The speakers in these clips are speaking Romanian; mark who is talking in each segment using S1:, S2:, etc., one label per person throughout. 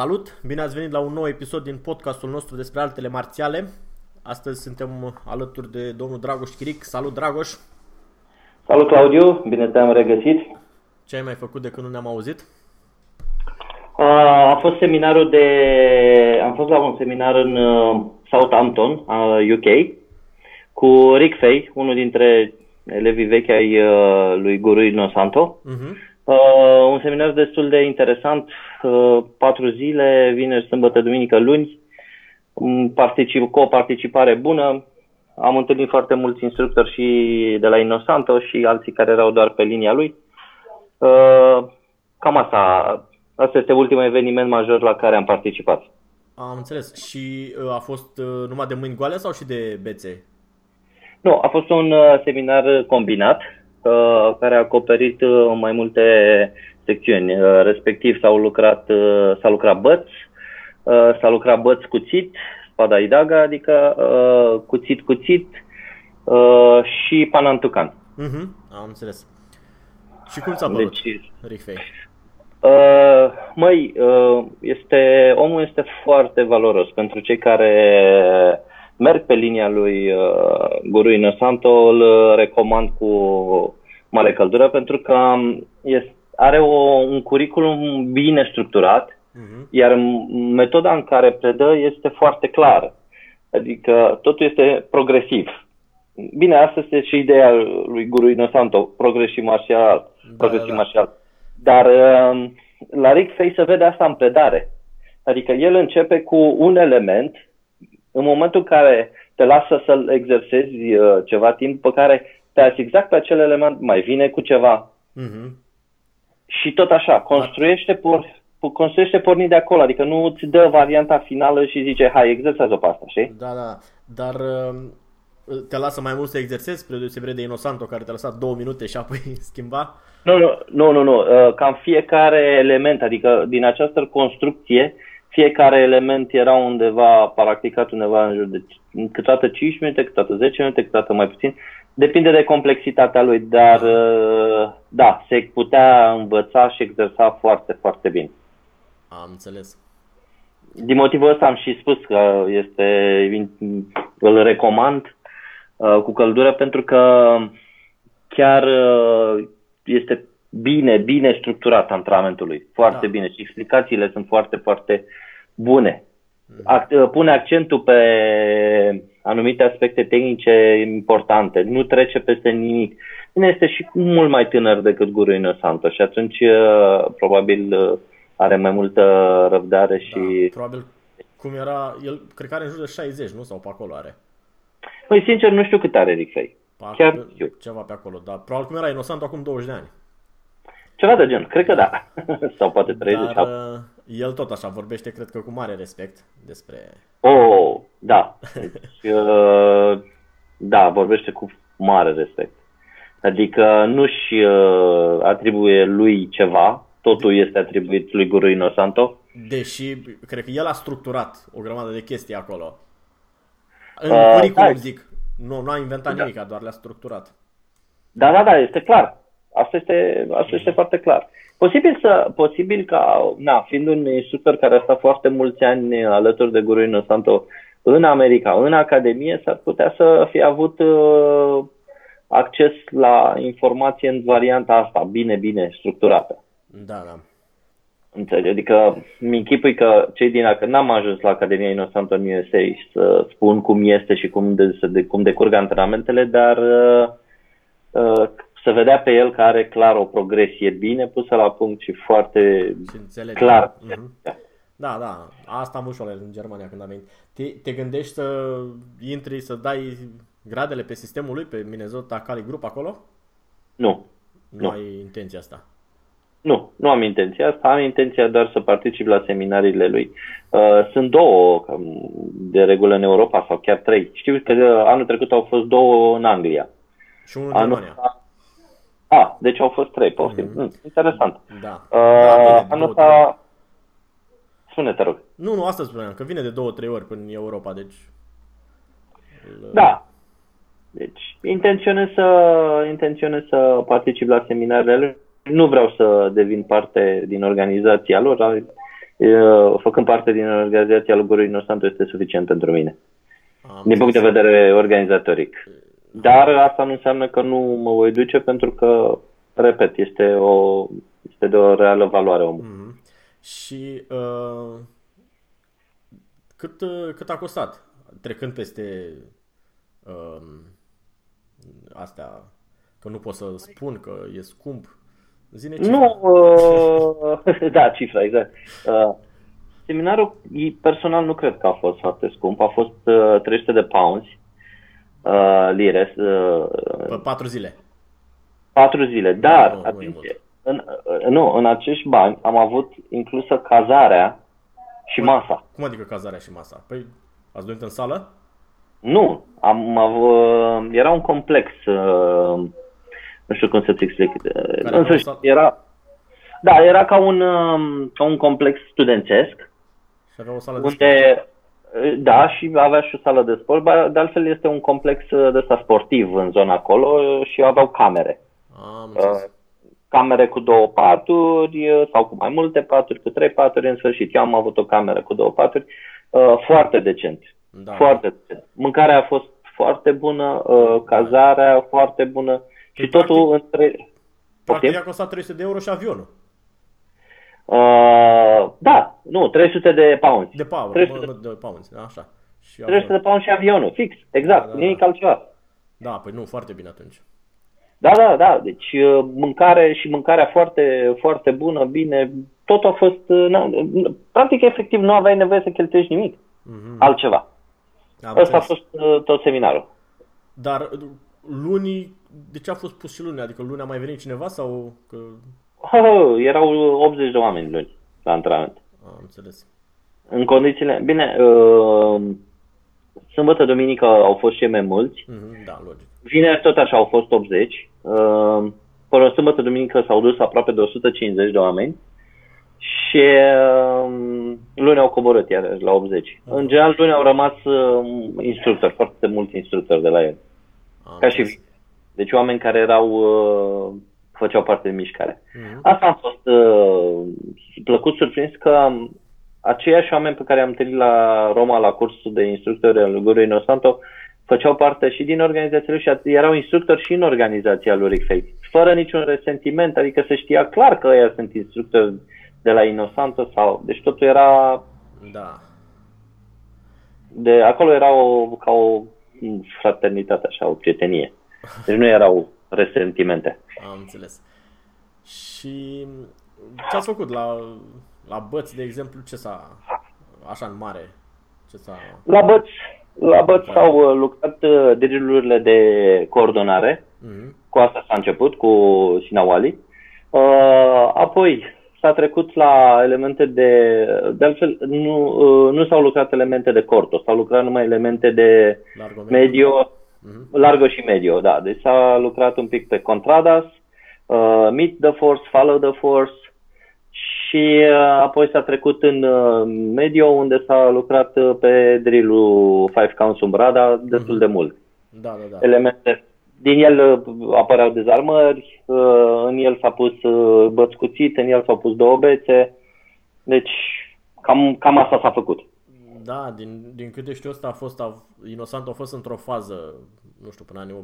S1: Salut! Bine ați venit la un nou episod din podcastul nostru despre altele marțiale. Astăzi suntem alături de domnul Dragoș Chiric. Salut, Dragoș!
S2: Salut, Claudiu! Bine te-am regăsit!
S1: Ce ai mai făcut de când nu ne-am auzit?
S2: A fost seminarul de... Am fost la un seminar în uh, Southampton, UK, cu Rick Fay, unul dintre elevii vechi ai uh, lui Guru Inosanto. Uh-huh. Uh, un seminar destul de interesant, uh, patru zile, vineri, sâmbătă, duminică, luni, particip, cu o participare bună. Am întâlnit foarte mulți instructori și de la Inosanto și alții care erau doar pe linia lui. Uh, cam asta, asta este ultimul eveniment major la care am participat.
S1: Am înțeles. Și uh, a fost uh, numai de mâini goale sau și de bețe?
S2: Nu, a fost un uh, seminar combinat uh, care a acoperit uh, mai multe secțiuni. Uh, respectiv s-au lucrat, uh, s-a lucrat băți, uh, s-a lucrat băți cuțit, spada idaga, adică uh, cuțit cuțit uh, și panantucan.
S1: Uh-huh, am înțeles. Și cum ți-a părut, deci, Rifei?
S2: Uh, măi, uh, este, omul este foarte valoros pentru cei care merg pe linia lui uh, Guru Inosanto, îl recomand cu mare căldură pentru că este, are o, un curriculum bine structurat, uh-huh. iar metoda în care predă este foarte clară. Adică totul este progresiv. Bine, asta este și ideea lui Guru Inosanto, progresiv marțial. Da, progresiv da, da. marțial. Dar uh, la Rick Fay se vede asta în predare. Adică el începe cu un element, în momentul în care te lasă să-l exersezi uh, ceva timp, pe care te exact pe acel element, mai vine cu ceva. Uh-huh. Și tot așa, construiește, por, construiește pornind de acolo, adică nu îți dă varianta finală și zice, hai, exersează pe asta, știi?
S1: Da, da, dar uh, te lasă mai mult să exersezi, spre deosebire de Inosanto, care te-a lăsat două minute și apoi schimba?
S2: Nu, nu, nu, nu, nu. Uh, cam fiecare element, adică din această construcție, fiecare element era undeva practicat undeva în jur de câteodată 5 minute, câteodată 10 minute, câteodată mai puțin. Depinde de complexitatea lui, dar uh, da, se putea învăța și exersa foarte, foarte bine.
S1: Am înțeles.
S2: Din motivul ăsta am și spus că este, îl recomand uh, cu căldură pentru că chiar uh, este bine, bine structurat antrenamentul lui. Foarte da. bine și explicațiile sunt foarte, foarte bune. Mm. Ac- pune accentul pe anumite aspecte tehnice importante, nu trece peste nimic. Bine, este și mult mai tânăr decât Guru Inosanto și atunci uh, probabil uh, are mai multă răbdare și...
S1: Da, probabil cum era, el cred că are în jur de 60, nu? Sau pe acolo are?
S2: Păi sincer nu știu cât are Rick Fay.
S1: Chiar știu. Ceva pe acolo, dar probabil cum era Inosanto acum 20 de ani.
S2: Ceva de gen, cred că da. Sau poate 30
S1: Dar, sau... Uh, el tot așa vorbește, cred că cu mare respect despre...
S2: Oh, da. Deci, uh, da, vorbește cu mare respect. Adică nu-și uh, atribuie lui ceva, totul este atribuit lui Guru Inosanto.
S1: Deși, cred că el a structurat o grămadă de chestii acolo. În uh, curriculum, da. zic. Nu, nu a inventat da. nimic, doar le-a structurat.
S2: Da, da, da, este clar. Asta este, asta este foarte clar. Posibil, să, posibil ca, na, fiind un instructor care a stat foarte mulți ani alături de Guru Inosanto în America, în Academie, s-ar putea să fie avut uh, acces la informație în varianta asta, bine, bine structurată.
S1: Da, da.
S2: Înțelegi? Adică mi închipui că cei din că n-am ajuns la Academia Innocent în USA să spun cum este și cum, de, de, cum decurg antrenamentele, dar uh, uh, se vedea pe el că are clar o progresie bine pusă la punct și foarte
S1: și
S2: clar.
S1: Mm-hmm. Da, da, asta am ușor în Germania când am venit. Te, te gândești să intri, să dai gradele pe sistemul lui, pe Minnesota Kali Group acolo?
S2: Nu.
S1: Nu, nu. ai intenția asta?
S2: Nu, nu am intenția asta, am intenția doar să particip la seminariile lui. Uh, sunt două, de regulă în Europa, sau chiar trei. Știu că anul trecut au fost două în Anglia.
S1: Și unul în anul... Germania.
S2: A, deci au fost trei, poftim. Mm-hmm. Mm, interesant.
S1: Da. Uh, da
S2: anul ăsta... Spune, te rog.
S1: Nu, nu, asta spuneam, că vine de două, trei ori până în Europa, deci...
S2: Da. Deci, intenționez să, intenționez să particip la seminarele nu vreau să devin parte din organizația lor, făcând parte din organizația lui Guru Inosanto este suficient pentru mine. Am din punct de vedere organizatoric. Dar asta nu înseamnă că nu mă voi duce pentru că, repet, este, o, este de o reală valoare omul. Mm-hmm.
S1: Și uh, cât, cât a costat trecând peste uh, astea, că nu pot să spun că e scump, Zine cifra.
S2: Nu, uh, da, cifra, exact. Uh, seminarul personal nu cred că a fost foarte scump, a fost uh, 300 de pounds uh, lire. Uh,
S1: Pe patru zile.
S2: Patru zile, dar, nu, atenție, nu, în, uh, nu, în acești bani am avut inclusă cazarea și cum, masa.
S1: Cum adică cazarea și masa? Păi, ați dormit în sală?
S2: Nu, am avut, era un complex uh, nu știu cum să-ți explic. în sfârșit, era, da, era ca un, um, ca un complex studențesc.
S1: Și avea o sală unde, de
S2: sport. Da, și avea și o sală de sport, de altfel este un complex uh, de ăsta sportiv în zona acolo și aveau camere.
S1: Am uh,
S2: camere cu două paturi uh, sau cu mai multe paturi, cu trei paturi, în sfârșit. Eu am avut o cameră cu două paturi, foarte decent. Da. Foarte decent. Mâncarea a fost foarte bună, cazarea foarte bună. Și totul practic, între...
S1: Practic a costat 300 de euro și avionul.
S2: Uh, da, nu, 300 de pounds.
S1: De pounds, 300 de, de pounds, așa.
S2: Și 300 de pounds și avionul, fix, exact, da, da, nimic da. altceva.
S1: Da, păi nu, foarte bine atunci.
S2: Da, da, da, deci uh, mâncare și mâncarea foarte, foarte bună, bine, tot a fost, uh, na, practic efectiv nu aveai nevoie să cheltuiești nimic, mm-hmm. altceva. Am Asta a fost uh, tot seminarul.
S1: Dar lunii de ce a fost pus și luni? Adică luni a mai venit cineva sau... Că...
S2: Oh, erau 80 de oameni luni la antrenament.
S1: Am înțeles.
S2: În condițiile... Bine, uh, sâmbătă, duminică au fost și mai mulți.
S1: Mm-hmm, da, logic.
S2: Vineri tot așa au fost 80. Uh, până sâmbătă, duminică s-au dus aproape de 150 de oameni. Și uh, luni au coborât iar la 80. Mm-hmm. În general, luni au rămas uh, instructori, foarte mulți instructori de la el. Am ca înțeles. și deci oameni care erau, uh, făceau parte din mișcare. Uh-huh. Asta am fost uh, plăcut surprins că aceiași oameni pe care am întâlnit la Roma la cursul de instructori al Guru Inosanto făceau parte și din organizația lui și erau instructori și în organizația lui Rick Faith, fără niciun resentiment, adică se știa clar că ei sunt instructori de la Inosanto sau... Deci totul era...
S1: Da.
S2: De, acolo era o, ca o fraternitate, așa, o prietenie. Deci nu erau resentimente.
S1: Am înțeles. Și ce ați făcut la, la băți, de exemplu, ce s-a, așa în mare, ce s-a...
S2: La băți, la băți da. s-au uh, lucrat uh, drilurile de coordonare, mm-hmm. cu asta s-a început, cu Sinawali. Uh, apoi s-a trecut la elemente de... De altfel, nu, nu s-au lucrat elemente de corto, s-au lucrat numai elemente de medio, Uh-huh. Largo și medio, da. Deci s-a lucrat un pic pe contradas, uh, meet the force, follow the force și uh, apoi s-a trecut în uh, medio unde s-a lucrat uh, pe drill-ul Five Counts Umbrada destul uh-huh. de mult.
S1: Da, da, da.
S2: Elemente. Din el uh, apăreau dezarmări, uh, în el s-a pus uh, băți cuțit, în el s-au pus două bețe. Deci cam, cam asta s-a făcut.
S1: Da, din, din câte știu ăsta a fost, a, Inosant a fost într-o fază nu știu, până anii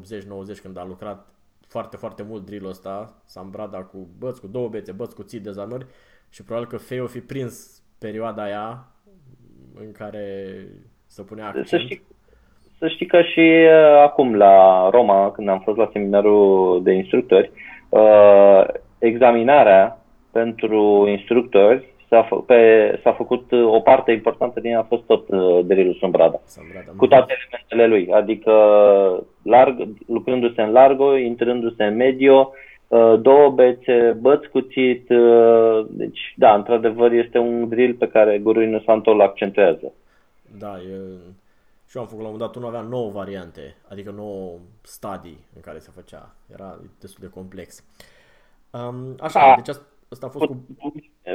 S1: 80-90 când a lucrat foarte, foarte mult drill ăsta, Sambrada cu băți, cu două bețe, băți, cuțit, dezarmări și probabil că Fei o fi prins perioada aia în care să punea accent.
S2: Să știi, să știi că și uh, acum la Roma, când am fost la seminarul de instructori, uh, examinarea pentru instructori s-a, fă, pe, s-a făcut uh, o parte importantă din ea a fost tot uh, Derilu Sombrada.
S1: Sambrada.
S2: Cu toate elementele lui, adică larg, lucrându-se în largo, intrându-se în medio, uh, două bețe, băți cuțit, uh, deci da, într-adevăr este un drill pe care Guruinu Santo îl accentuează.
S1: Da, e... și eu am făcut la un moment dat, unul avea 9 variante, adică 9 stadii în care se făcea. Era destul de complex. Um, așa,
S2: Da.
S1: deci asta, asta a fost cu...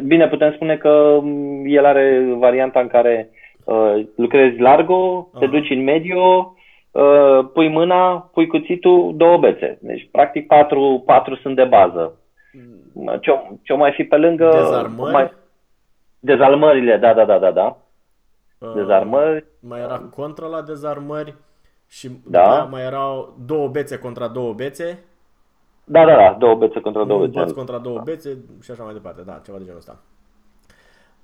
S2: Bine, putem spune că mm, el are varianta în care uh, lucrezi largo, te
S1: Aha.
S2: duci în medio, uh, pui mâna, pui cuțitul, două bețe. Deci, practic, patru, patru sunt de bază. Ce-o, ce-o mai fi pe lângă...
S1: Dezarmări.
S2: Mai, dezarmările, da, da, da, da, da.
S1: uh,
S2: Dezarmări.
S1: Mai era contra la dezarmări și
S2: Da.
S1: după aia mai erau două bețe contra două bețe,
S2: Da, da, da, două bețe contra două
S1: băți
S2: bețe.
S1: contra două bețe și așa mai departe. Da, ceva de genul ăsta.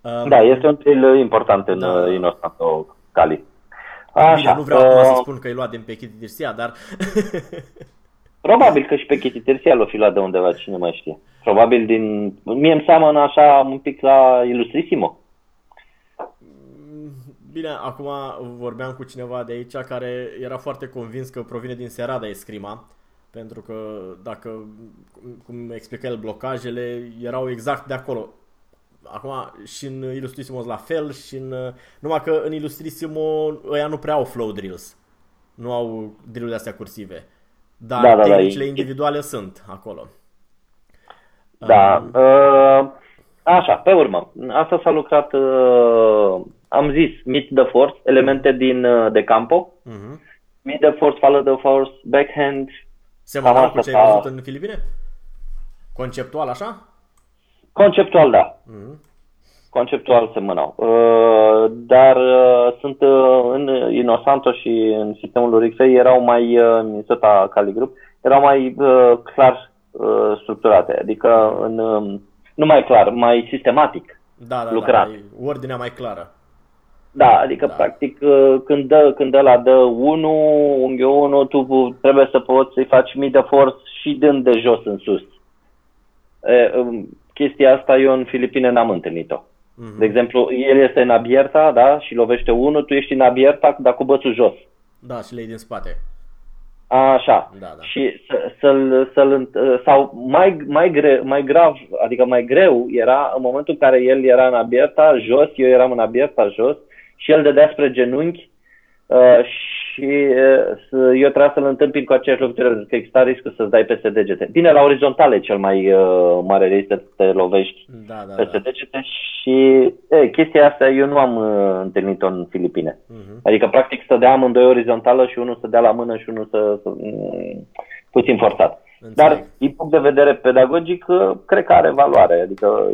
S1: Um,
S2: Da, este un drill important în
S1: Da.
S2: da. Inosanto Cali.
S1: Bine,
S2: Așa,
S1: nu vreau acum
S2: uh,
S1: să spun că e luat din Pechiti Dirsia, dar
S2: Probabil că și pe Chititersia l-o fi luat de undeva, cine mai știe. Probabil din... Mie îmi seamănă așa un pic la Illustrissimo.
S1: Bine, acum vorbeam cu cineva de aici care era foarte convins că provine din Serada Escrima, pentru că dacă, cum explica el, blocajele erau exact de acolo. Acum și în Illustrissimo la fel și în... Numai că în Illustrissimo ăia nu prea au flow drills. Nu au drill astea cursive. Dar
S2: Da, da, da,
S1: tehnicile
S2: e-
S1: individuale sunt acolo.
S2: Da. Uh, așa, pe urmă. Asta s-a lucrat, uh, am zis, meet the force, elemente din uh, de campo.
S1: Uh-huh.
S2: Meet the force, follow the force, backhand.
S1: Semăna
S2: Cam
S1: cu
S2: asta
S1: ce ai
S2: s-a-
S1: văzut în Filipine? Conceptual așa?
S2: Conceptual, da.
S1: Mhm.
S2: Conceptual semănau. Uh, dar uh, sunt uh, în Inosanto și în sistemul lui Rixey erau mai, uh, în Minnesota Cali Group, erau mai uh, clar uh, structurate, adică în, um, nu mai clar, mai sistematic.
S1: Da, da,
S2: Lucrat.
S1: da, e ordinea mai clară.
S2: Da, adică
S1: Da.
S2: practic uh, când, dă, când ăla dă 1, unghi 1, tu trebuie să poți să-i faci mid de force și dând de jos în sus. E, um, chestia asta eu în Filipine n-am întâlnit-o.
S1: Mhm.
S2: De exemplu, el este în abierta, da, și lovește unul, tu ești în abierta, dar cu bățul jos.
S1: Da, și lei din spate.
S2: Așa.
S1: Da, da.
S2: Și să, să-l, să-l, sau mai, mai, gre, mai grav, adică mai greu era în momentul în care el era în abierta jos, eu eram în abierta jos și el dădea spre genunchi uh, și uh, să- eu trebuia să-l întâmpin cu aceeași lovitură, pentru că exista riscul să-ți dai peste degete. Bine, la orizontal e cel mai uh, mare risc să te lovești
S1: Da, da,
S2: peste
S1: da.
S2: degete și e, chestia asta eu nu am uh, întâlnit-o în Filipine.
S1: Mhm.
S2: Adică, practic, stădea amândoi orizontală și unul stădea la mână și unul să, să mm, puțin forțat.
S1: Înțeleg.
S2: Dar, din punct de vedere pedagogic, uh, cred că are valoare. Adică,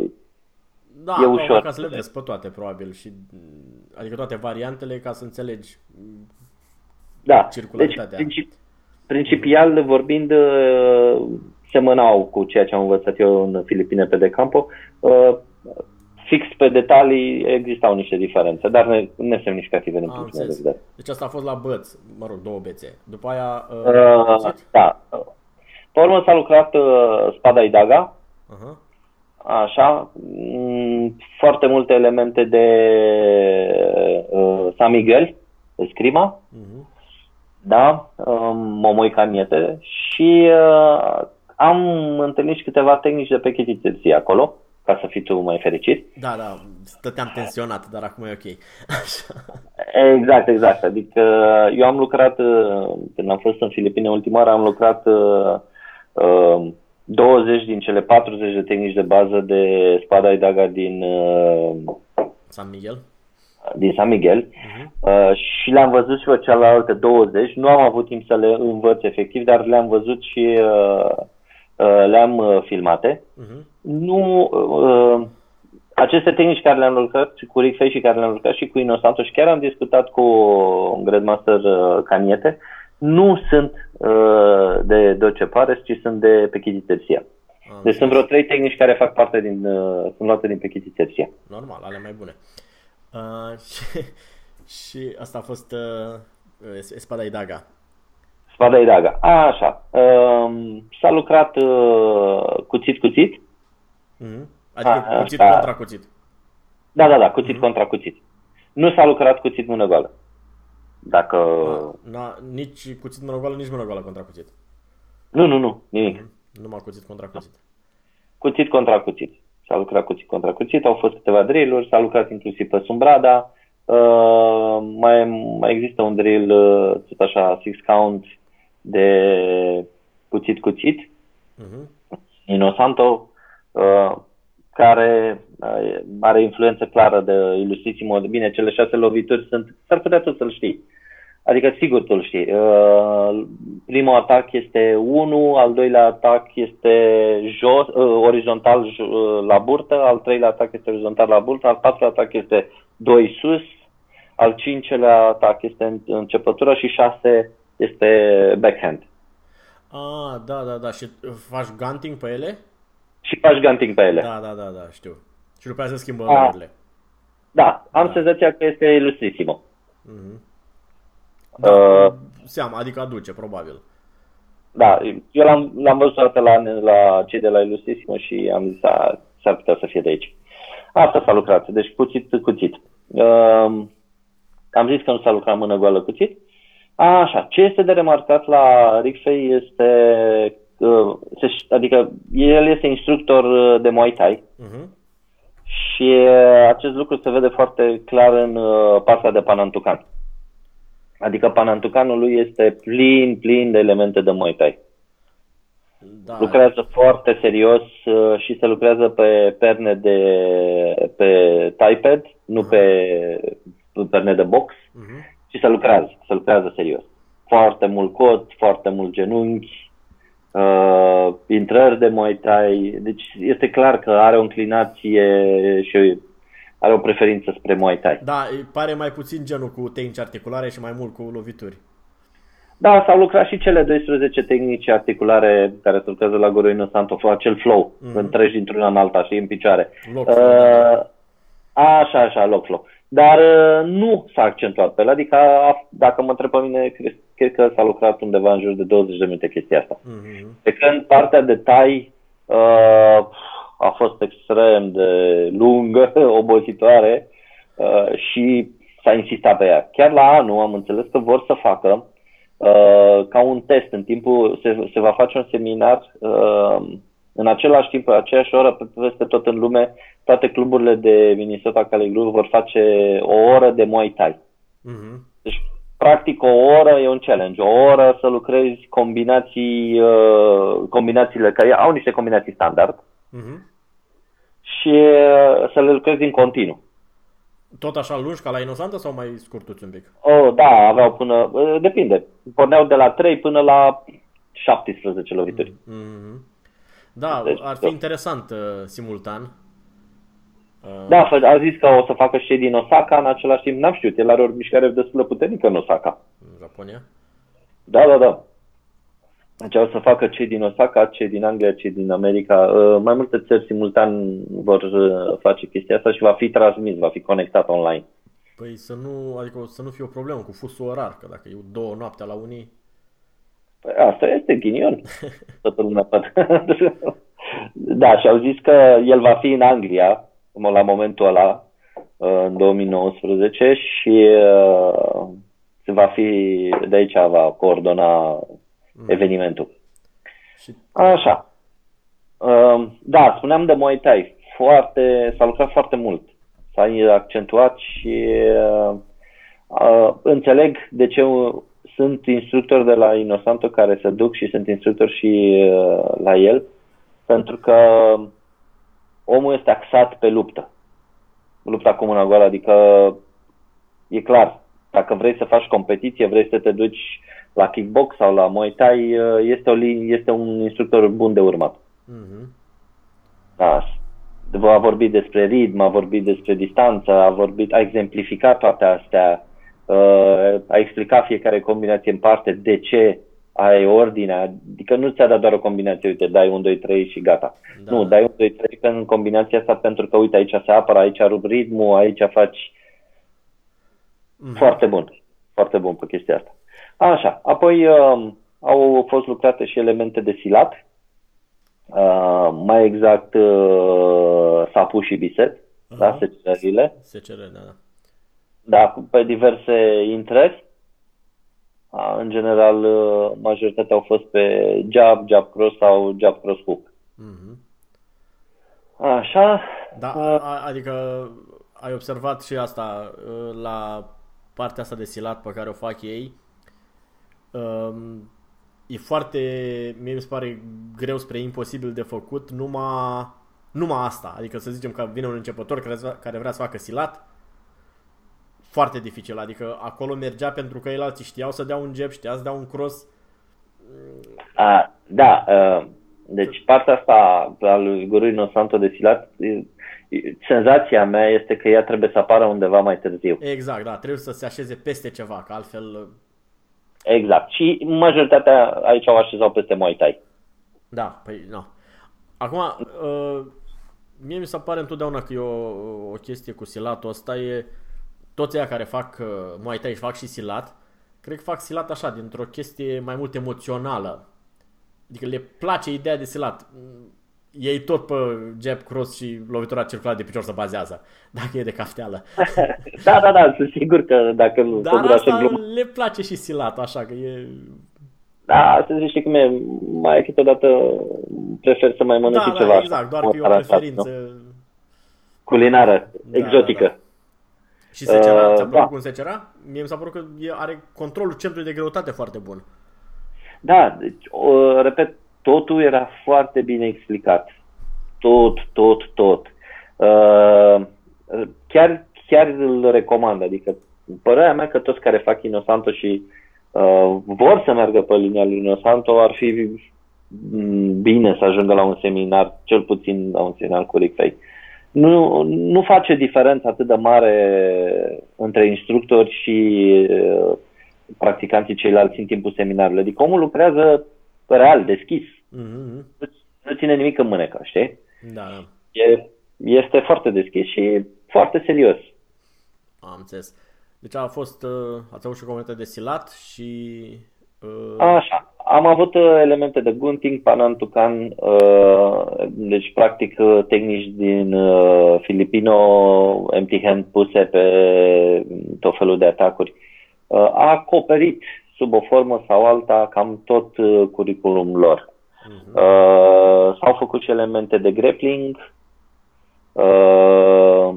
S1: Da,
S2: e
S1: acum
S2: ușor.
S1: ca să le vezi pe toate, probabil. Și, adică toate variantele, ca să înțelegi.
S2: da. Deci,
S1: Circularitatea.
S2: principi, principial vorbind, uh, semănau cu ceea ce am învățat eu în Filipine pe de campo. Uh, Fix pe detalii existau niște diferențe, dar ne- nesemnificative din
S1: Am
S2: punctul meu de
S1: înțeles.
S2: vedere.
S1: Deci asta a fost la băț, mă rog, două bețe. După aia...
S2: Uh,
S1: cuțit?
S2: da. Pe urmă s-a lucrat uh, spada Idaga,
S1: Aha.
S2: Așa, mm, foarte multe elemente de uh, San Miguel, de scrima,
S1: Mhm.
S2: da, um, momoi camiete și uh, am întâlnit și câteva tehnici de pe chitității acolo, ca să fii tu mai fericit.
S1: Da, da, stăteam tensionat, dar acum e ok. Așa.
S2: Exact, exact. Adică eu am lucrat, uh, când am fost în Filipine ultima oară, am lucrat uh, uh, 20 din cele 40 de tehnici de bază de spada Idaga din uh,
S1: San Miguel.
S2: din San Miguel
S1: Mhm.
S2: uh, și le-am văzut și pe celelalte 20. Nu am avut timp să le învăț efectiv, dar le-am văzut și uh, uh, le-am uh, filmate.
S1: Mhm.
S2: Nu, uh, aceste tehnici care le-am lucrat și cu Rick Fay și care le-am lucrat și cu Inosanto și chiar am discutat cu un Grandmaster uh, Caniete, nu sunt uh, de Doce Pares, ci sunt de Pechiti Tersia.
S1: Am
S2: Deci sunt vreo trei tehnici care fac parte din, uh, sunt luate din Pechiti Tersia.
S1: Normal, ale mai bune. Uh, și, și asta a fost uh, es- Espada Idaga.
S2: Spada Idaga. A, așa. Um, s-a lucrat uh, cuțit-cuțit.
S1: Mhm. Adică
S2: A,
S1: cuțit
S2: asta-
S1: contra cuțit.
S2: Da, da, da, cuțit contra cuțit. Nu s-a lucrat cuțit mână goală. Dacă...
S1: Na, nici cuțit mână goală, nici mână goală contra cuțit.
S2: Nu, nu, nu, nimic.
S1: Numai cuțit contra cuțit.
S2: Cuțit contra cuțit. S-a lucrat cuțit contra cuțit, au fost câteva drill-uri, s-a lucrat inclusiv pe Sumbrada. Uh, mai, mai există un drill, uh, tot așa, six count de cuțit-cuțit,
S1: Mhm.
S2: Inosanto, uh, care uh, are influență clară de Illustrissimo. Bine, cele șase lovituri sunt, s-ar putea tot să-l știi. Adică sigur tu-l știi. Uh, primul atac este 1, al doilea atac este jos, uh, orizontal j- uh, la burtă, al treilea atac este orizontal la burtă, al patrulea atac este 2 sus, al cincelea atac este în- începătură și 6 este backhand.
S1: Ah, da, da, da. Și faci gunting pe ele?
S2: Și faci gunting pe ele.
S1: Da, da, da, da, știu. Și după aceea se schimbă
S2: Ah.
S1: rolurile.
S2: Da, am senzația că este Illustrissimo.
S1: Da,
S2: Uh,
S1: seama, adică aduce, probabil.
S2: Da, eu l-am, l-am văzut o dată la, la cei de la Illustrissimo și am zis, a, s-ar putea să fie de aici. Asta s-a lucrat, deci cuțit, cuțit. Uh, am zis că nu s-a lucrat mână goală cuțit. A, așa, ce este de remarcat la Ricfei este, uh, se- adică el este instructor uh, de Muay Thai
S1: Mhm.
S2: și uh, acest lucru se vede foarte clar în uh, partea de Panantucan. Adică Panantucanul lui este plin, plin de elemente de Muay Thai.
S1: Da,
S2: Lucrează foarte serios uh, și se lucrează pe perne de pe Typepad, nu pe, pe perne de box,
S1: Mhm.
S2: ci se lucrează, se lucrează serios. Foarte mult cot, foarte mult genunchi, uh, intrări de Muay Thai, deci este clar că are o înclinație și are o preferință spre Muay Thai.
S1: Da, îi pare mai puțin genul cu tehnici articulare și mai mult cu lovituri.
S2: Da, s-au lucrat și cele 12 tehnici articulare care se lucrează la Goroino Santo, acel flow,
S1: Mhm.
S2: când treci dintr-una în alta și în picioare.
S1: Loc
S2: Uh,
S1: flow, da.
S2: așa, așa, loc flow. Dar uh, nu s-a accentuat pe el, adică a, dacă mă întreb pe mine, cred, cred că s-a lucrat undeva în jur de 20 de minute chestia asta.
S1: Mhm.
S2: Pe când partea de tai uh, a fost extrem de lungă, obositoare uh, și s-a insistat pe ea. Chiar la anul am înțeles că vor să facă uh, ca un test în timpul, se, se va face un seminar uh, în același timp, în aceeași oră, pe- peste tot în lume, toate cluburile de Minnesota Caligru vor face o oră de Muay Thai.
S1: Mhm.
S2: Deci, practic, o oră e un challenge. O oră să lucrezi combinații, uh, combinațiile, care au niște combinații standard
S1: Mhm.
S2: Și uh, să le lucrezi în continuu.
S1: Tot așa lungi ca la Inosantă sau mai scurtuți un pic?
S2: Oh, da, aveau până, uh, depinde, porneau de la 3 până la 17 lovituri.
S1: Mhm. Da,
S2: Deci,
S1: ar fi
S2: da.
S1: interesant uh, simultan. Uh,
S2: Da, fă- a zis că o să facă și cei din Osaka în același timp, n-am știut, el are o mișcare destul de puternică în Osaka.
S1: În Japonia.
S2: Da, da, da. Deci o să facă cei din Osaka, cei din Anglia, cei din America. Uh, Mai multe țări simultan vor uh, face chestia asta și va fi transmis, va fi conectat online.
S1: Păi să nu, adică să nu fie o problemă cu fusul orar, că dacă e două noaptea la unii,
S2: Păi asta este ghinion. Toată lumea poate. da, și au zis că el va fi în Anglia la momentul ăla, uh, în 2019 și uh, se va fi, de aici va coordona evenimentul.
S1: și
S2: Așa. Uh, Da, spuneam de Muay Thai. Foarte, s-a lucrat foarte mult. S-a accentuat și uh, uh, înțeleg de ce uh, sunt instructori de la Inosanto care se duc și sunt instructori și uh, la el, pentru că omul este axat pe luptă. Lupta cu mâna goală, adică e clar, dacă vrei să faci competiție, vrei să te duci la kickbox sau la Muay Thai, uh, este, o, li- este un instructor bun de urmat.
S1: Mhm.
S2: Da. A vorbit despre ritm, a vorbit despre distanță, a vorbit, a exemplificat toate astea uh, a explicat fiecare combinație în parte de ce ai ordinea, adică nu ți-a dat doar o combinație, uite, dai 1, 2, 3 și gata.
S1: Da.
S2: Nu, dai 1, 2, 3 în combinația asta pentru că, uite, aici se apără, aici rup ritmul, aici faci
S1: Mhm.
S2: foarte bun, foarte bun pe chestia asta. Așa, apoi uh, au fost lucrate și elemente de silat, uh, mai exact uh, sapu și biset, da,
S1: Aha.
S2: secerările,
S1: Se cere, da, da.
S2: da, pe diverse intrări. A, În general, uh, majoritatea au fost pe jab, jab cross sau jab cross hook.
S1: Mhm.
S2: Așa,
S1: Da, a, a- adică ai observat și asta uh, la partea asta de silat pe care o fac ei. Um, E foarte, mie mi se pare greu spre imposibil de făcut numai, numai asta. Adică să zicem că vine un începător care, vrea- care vrea să facă silat, foarte dificil. Adică acolo mergea pentru că ei alții știau să dea un jab, știau să dea un cross.
S2: a, da, uh, deci partea asta a lui Guruino Santo de silat, e- e- senzația mea este că ea trebuie să apară undeva mai târziu.
S1: Exact, da, trebuie să se așeze peste ceva, că altfel,
S2: Exact. Și majoritatea aici au așezau peste Muay Thai.
S1: da, păi, nu. Acum, uh, mie mi se pare întotdeauna că e o, o chestie cu silatul ăsta, e toți ăia care fac uh, Muay Thai și fac și silat, cred că fac silat așa, dintr-o chestie mai mult emoțională. Adică le place ideea de silat. Mm, Ei tot pe jab, cross și lovitura circulară de picior se bazează, dacă e de cafteală.
S2: Da, da, da, sunt sigur că dacă nu
S1: Dar
S2: tot așa
S1: asta
S2: glumă.
S1: le place și silatul, așa că e...
S2: Da, să zici cum e, mai câteodată prefer să mai mănânci
S1: Da,
S2: ceva
S1: da,
S2: așa,
S1: exact, doar că e o
S2: aranjat,
S1: preferință.
S2: nu? Culinară,
S1: Da,
S2: exotică.
S1: da, da. Și se cera,
S2: Uh,
S1: ți-a părut
S2: da.
S1: cum se cera? Mie mi s-a părut că e, are controlul centrului de greutate foarte bun.
S2: Da, deci, o, repet, totul era foarte bine explicat. Tot, tot, tot. Uh, chiar, chiar îl recomand, adică părerea mea că toți care fac Inosanto și uh, vor să meargă pe linia lui Inosanto ar fi mm, bine să ajungă la un seminar, cel puțin la un seminar cu Rick Fay. Nu, nu face diferență atât de mare între instructori și uh, practicanții ceilalți în timpul seminarului. Adică omul lucrează real, deschis.
S1: Mm-hmm.
S2: Nu- Nu ține nimic în mânecă, știi?
S1: Da, da,
S2: E, este foarte deschis și foarte serios.
S1: am înțeles. Deci a fost, uh, ați avut și o comunitate de silat și... Uh,
S2: Așa. Am avut uh, elemente de gunting, panantucan, uh, deci practic uh, tehnici din uh, Filipino, empty hand puse pe tot felul de atacuri. Uh, a acoperit sub o formă sau alta cam tot uh, curriculum lor.
S1: mhm.
S2: Uh, s-au făcut și elemente de grappling uh,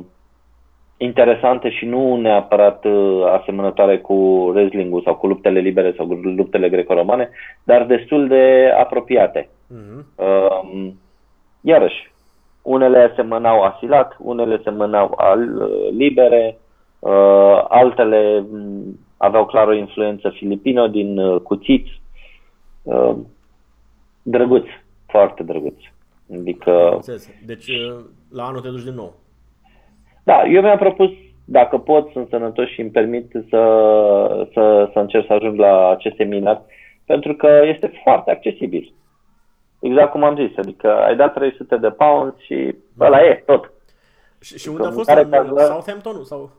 S2: interesante și nu neapărat uh, asemănătoare cu wrestling sau cu luptele libere sau cu luptele greco-romane, dar destul de apropiate.
S1: Mhm.
S2: Uh, iarăși, unele semănau asilat, unele semănau al uh, libere, uh, altele m, aveau clar o influență filipino din uh, cuțiți. Uh, drăguț, foarte drăguț.
S1: Am
S2: Adică,
S1: înțeles. Deci uh, la anul te duci din nou.
S2: da, eu mi-am propus, dacă pot, sunt sănătos și îmi permit să, să, să încerc să ajung la acest seminar, pentru că este foarte accesibil. Exact cum am zis, adică ai dat 300 de pounds și ăla e, tot.
S1: Și, și unde a
S2: În
S1: fost?
S2: care
S1: În
S2: caz, da.
S1: Southampton? Sau?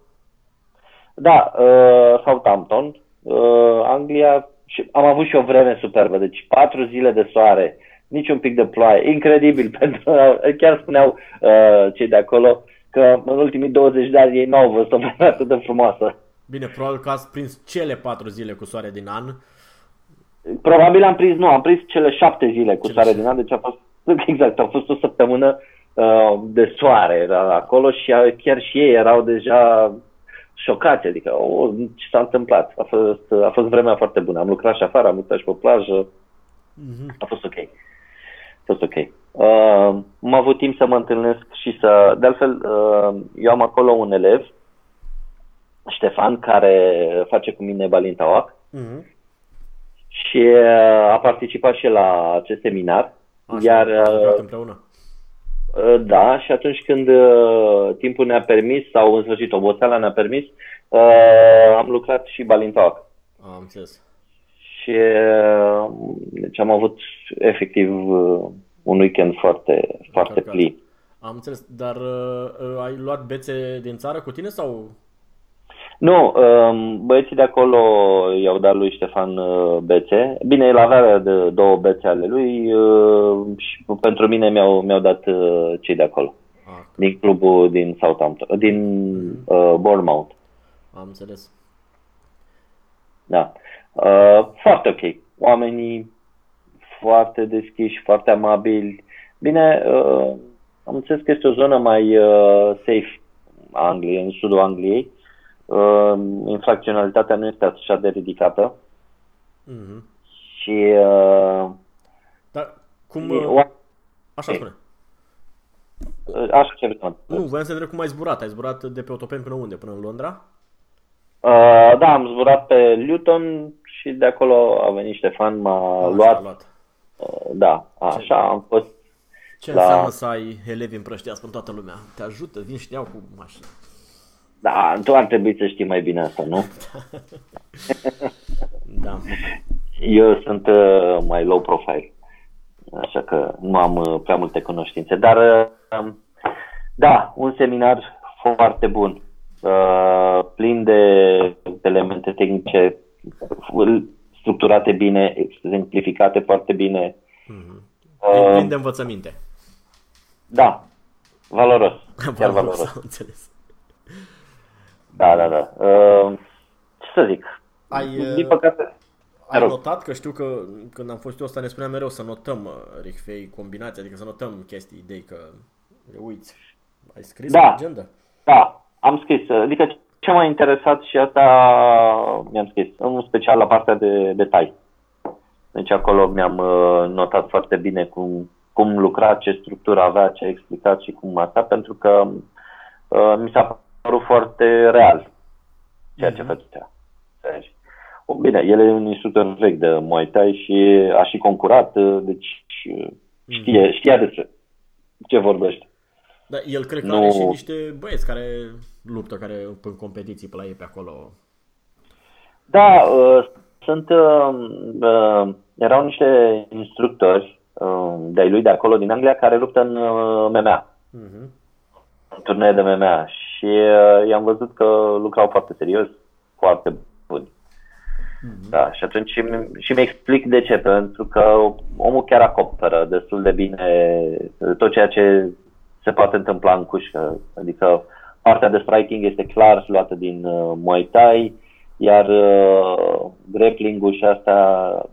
S2: Da, uh, Southampton, uh, Anglia, și am avut și o vreme superbă, deci patru zile de soare, niciun pic de ploaie, incredibil, pentru chiar spuneau uh, cei de acolo că în ultimii 20 de ani ei n-au văzut o vreme atât de frumoasă.
S1: Bine, probabil că ați prins cele patru zile cu soare din an.
S2: Probabil am prins, nu, am prins cele șapte zile cu
S1: Cele
S2: soare
S1: șapte.
S2: din an, deci a fost, exact, a fost o săptămână uh, de soare era acolo și uh, chiar și ei erau deja șocați, adică, oh, ce s-a întâmplat? A fost, a fost vremea foarte bună. Am lucrat și afară, am lucrat și pe plajă,
S1: Mhm.
S2: a fost ok. A fost ok. Uh, am avut timp să mă întâlnesc și să... De altfel, uh, eu am acolo un elev, Ștefan, care face cu mine Balintauac
S1: Mhm.
S2: și uh, a participat și la acest seminar.
S1: Așa,
S2: iar
S1: ați lucrat
S2: uh,
S1: împreună.
S2: Uh, Da, și atunci când uh, timpul ne-a permis, sau în sfârșit oboseala ne-a permis, uh, am lucrat și Balintoac.
S1: Am înțeles.
S2: Și uh, deci am avut efectiv uh, un weekend foarte, foarte
S1: Încărcat.
S2: plin.
S1: Am înțeles, dar uh, uh, ai luat bețe din țară cu tine sau?
S2: Nu, um, băieții de acolo i-au dat lui Ștefan uh, bețe. Bine, el avea de două bețe ale lui uh, și pentru mine mi-au, mi-au dat uh, cei de acolo,
S1: Ah,
S2: din clubul din Southampton, din uh, Bournemouth.
S1: am înțeles.
S2: Da. Uh, foarte ok. Oamenii foarte deschiși, foarte amabili. Bine, uh, am înțeles că este o zonă mai uh, safe a Angliei, în sudul Angliei. Uh, infracționalitatea nu este așa de ridicată
S1: Mhm.
S2: și uh,
S1: Dar cum...
S2: e-
S1: Uh,
S2: o-
S1: așa spune.
S2: uh, așa ce vreau.
S1: Nu, voiam să întreb cum ai zburat. Ai zburat de pe autopen până unde? Până în Londra?
S2: Uh, da, am zburat pe Luton și de acolo a venit Ștefan, m-a
S1: Așa,
S2: luat.
S1: luat.
S2: Uh, da, așa, am fost
S1: Ce
S2: La-
S1: înseamnă să ai elevi împrăștiați în toată lumea? Te ajută, vin și te iau cu mașină.
S2: Da, tu ar trebui să știi mai bine asta, nu?
S1: Da.
S2: Eu sunt uh, mai low profile, așa că nu am uh, prea multe cunoștințe, dar uh, da, un seminar foarte bun, uh, plin de elemente tehnice structurate bine, exemplificate foarte bine.
S1: Mhm.
S2: Uh,
S1: Plin de învățăminte.
S2: Da, valoros, chiar
S1: Valoros,
S2: valoros.
S1: am înțeles.
S2: Da, da, da. Uh, ce să zic?
S1: Ai,
S2: Din
S1: uh,
S2: păcate,
S1: Ai
S2: rog.
S1: notat că știu că când am fost eu ăsta ne spunea mereu să notăm uh, Richfei combinații, adică să notăm chestii, idei că le uiți. Ai scris
S2: Da.
S1: în agenda?
S2: Da, am scris. Adică ce m-a interesat și asta mi-am scris, în special la partea de detalii. Deci acolo mi-am uh, notat foarte bine cum, cum lucra, ce structură avea, ce a explicat și cum asta, pentru că uh, mi s-a părut foarte real ceea ce făcea. Deci, o, Bine, el e un instructor vechi de Muay Thai și a și concurat, uh, deci uh, știe, știa despre ce vorbește.
S1: Da, el cred că
S2: Nu.
S1: are și niște băieți care luptă, care în competiții pe la ei pe acolo.
S2: Da, uh, sunt, uh, uh, erau niște instructori uh, de-ai lui de acolo, din Anglia, care luptă în uh, MMA,
S1: Mhm.
S2: în turnee de MMA și uh, i-am văzut că lucrau foarte serios, foarte buni. Da, și atunci mi- și mi explic de ce, pentru că omul chiar acoperă destul de bine tot ceea ce se poate întâmpla în cușcă. Adică partea de striking este clar luată din uh, Muay Thai, iar uh, grappling-ul și asta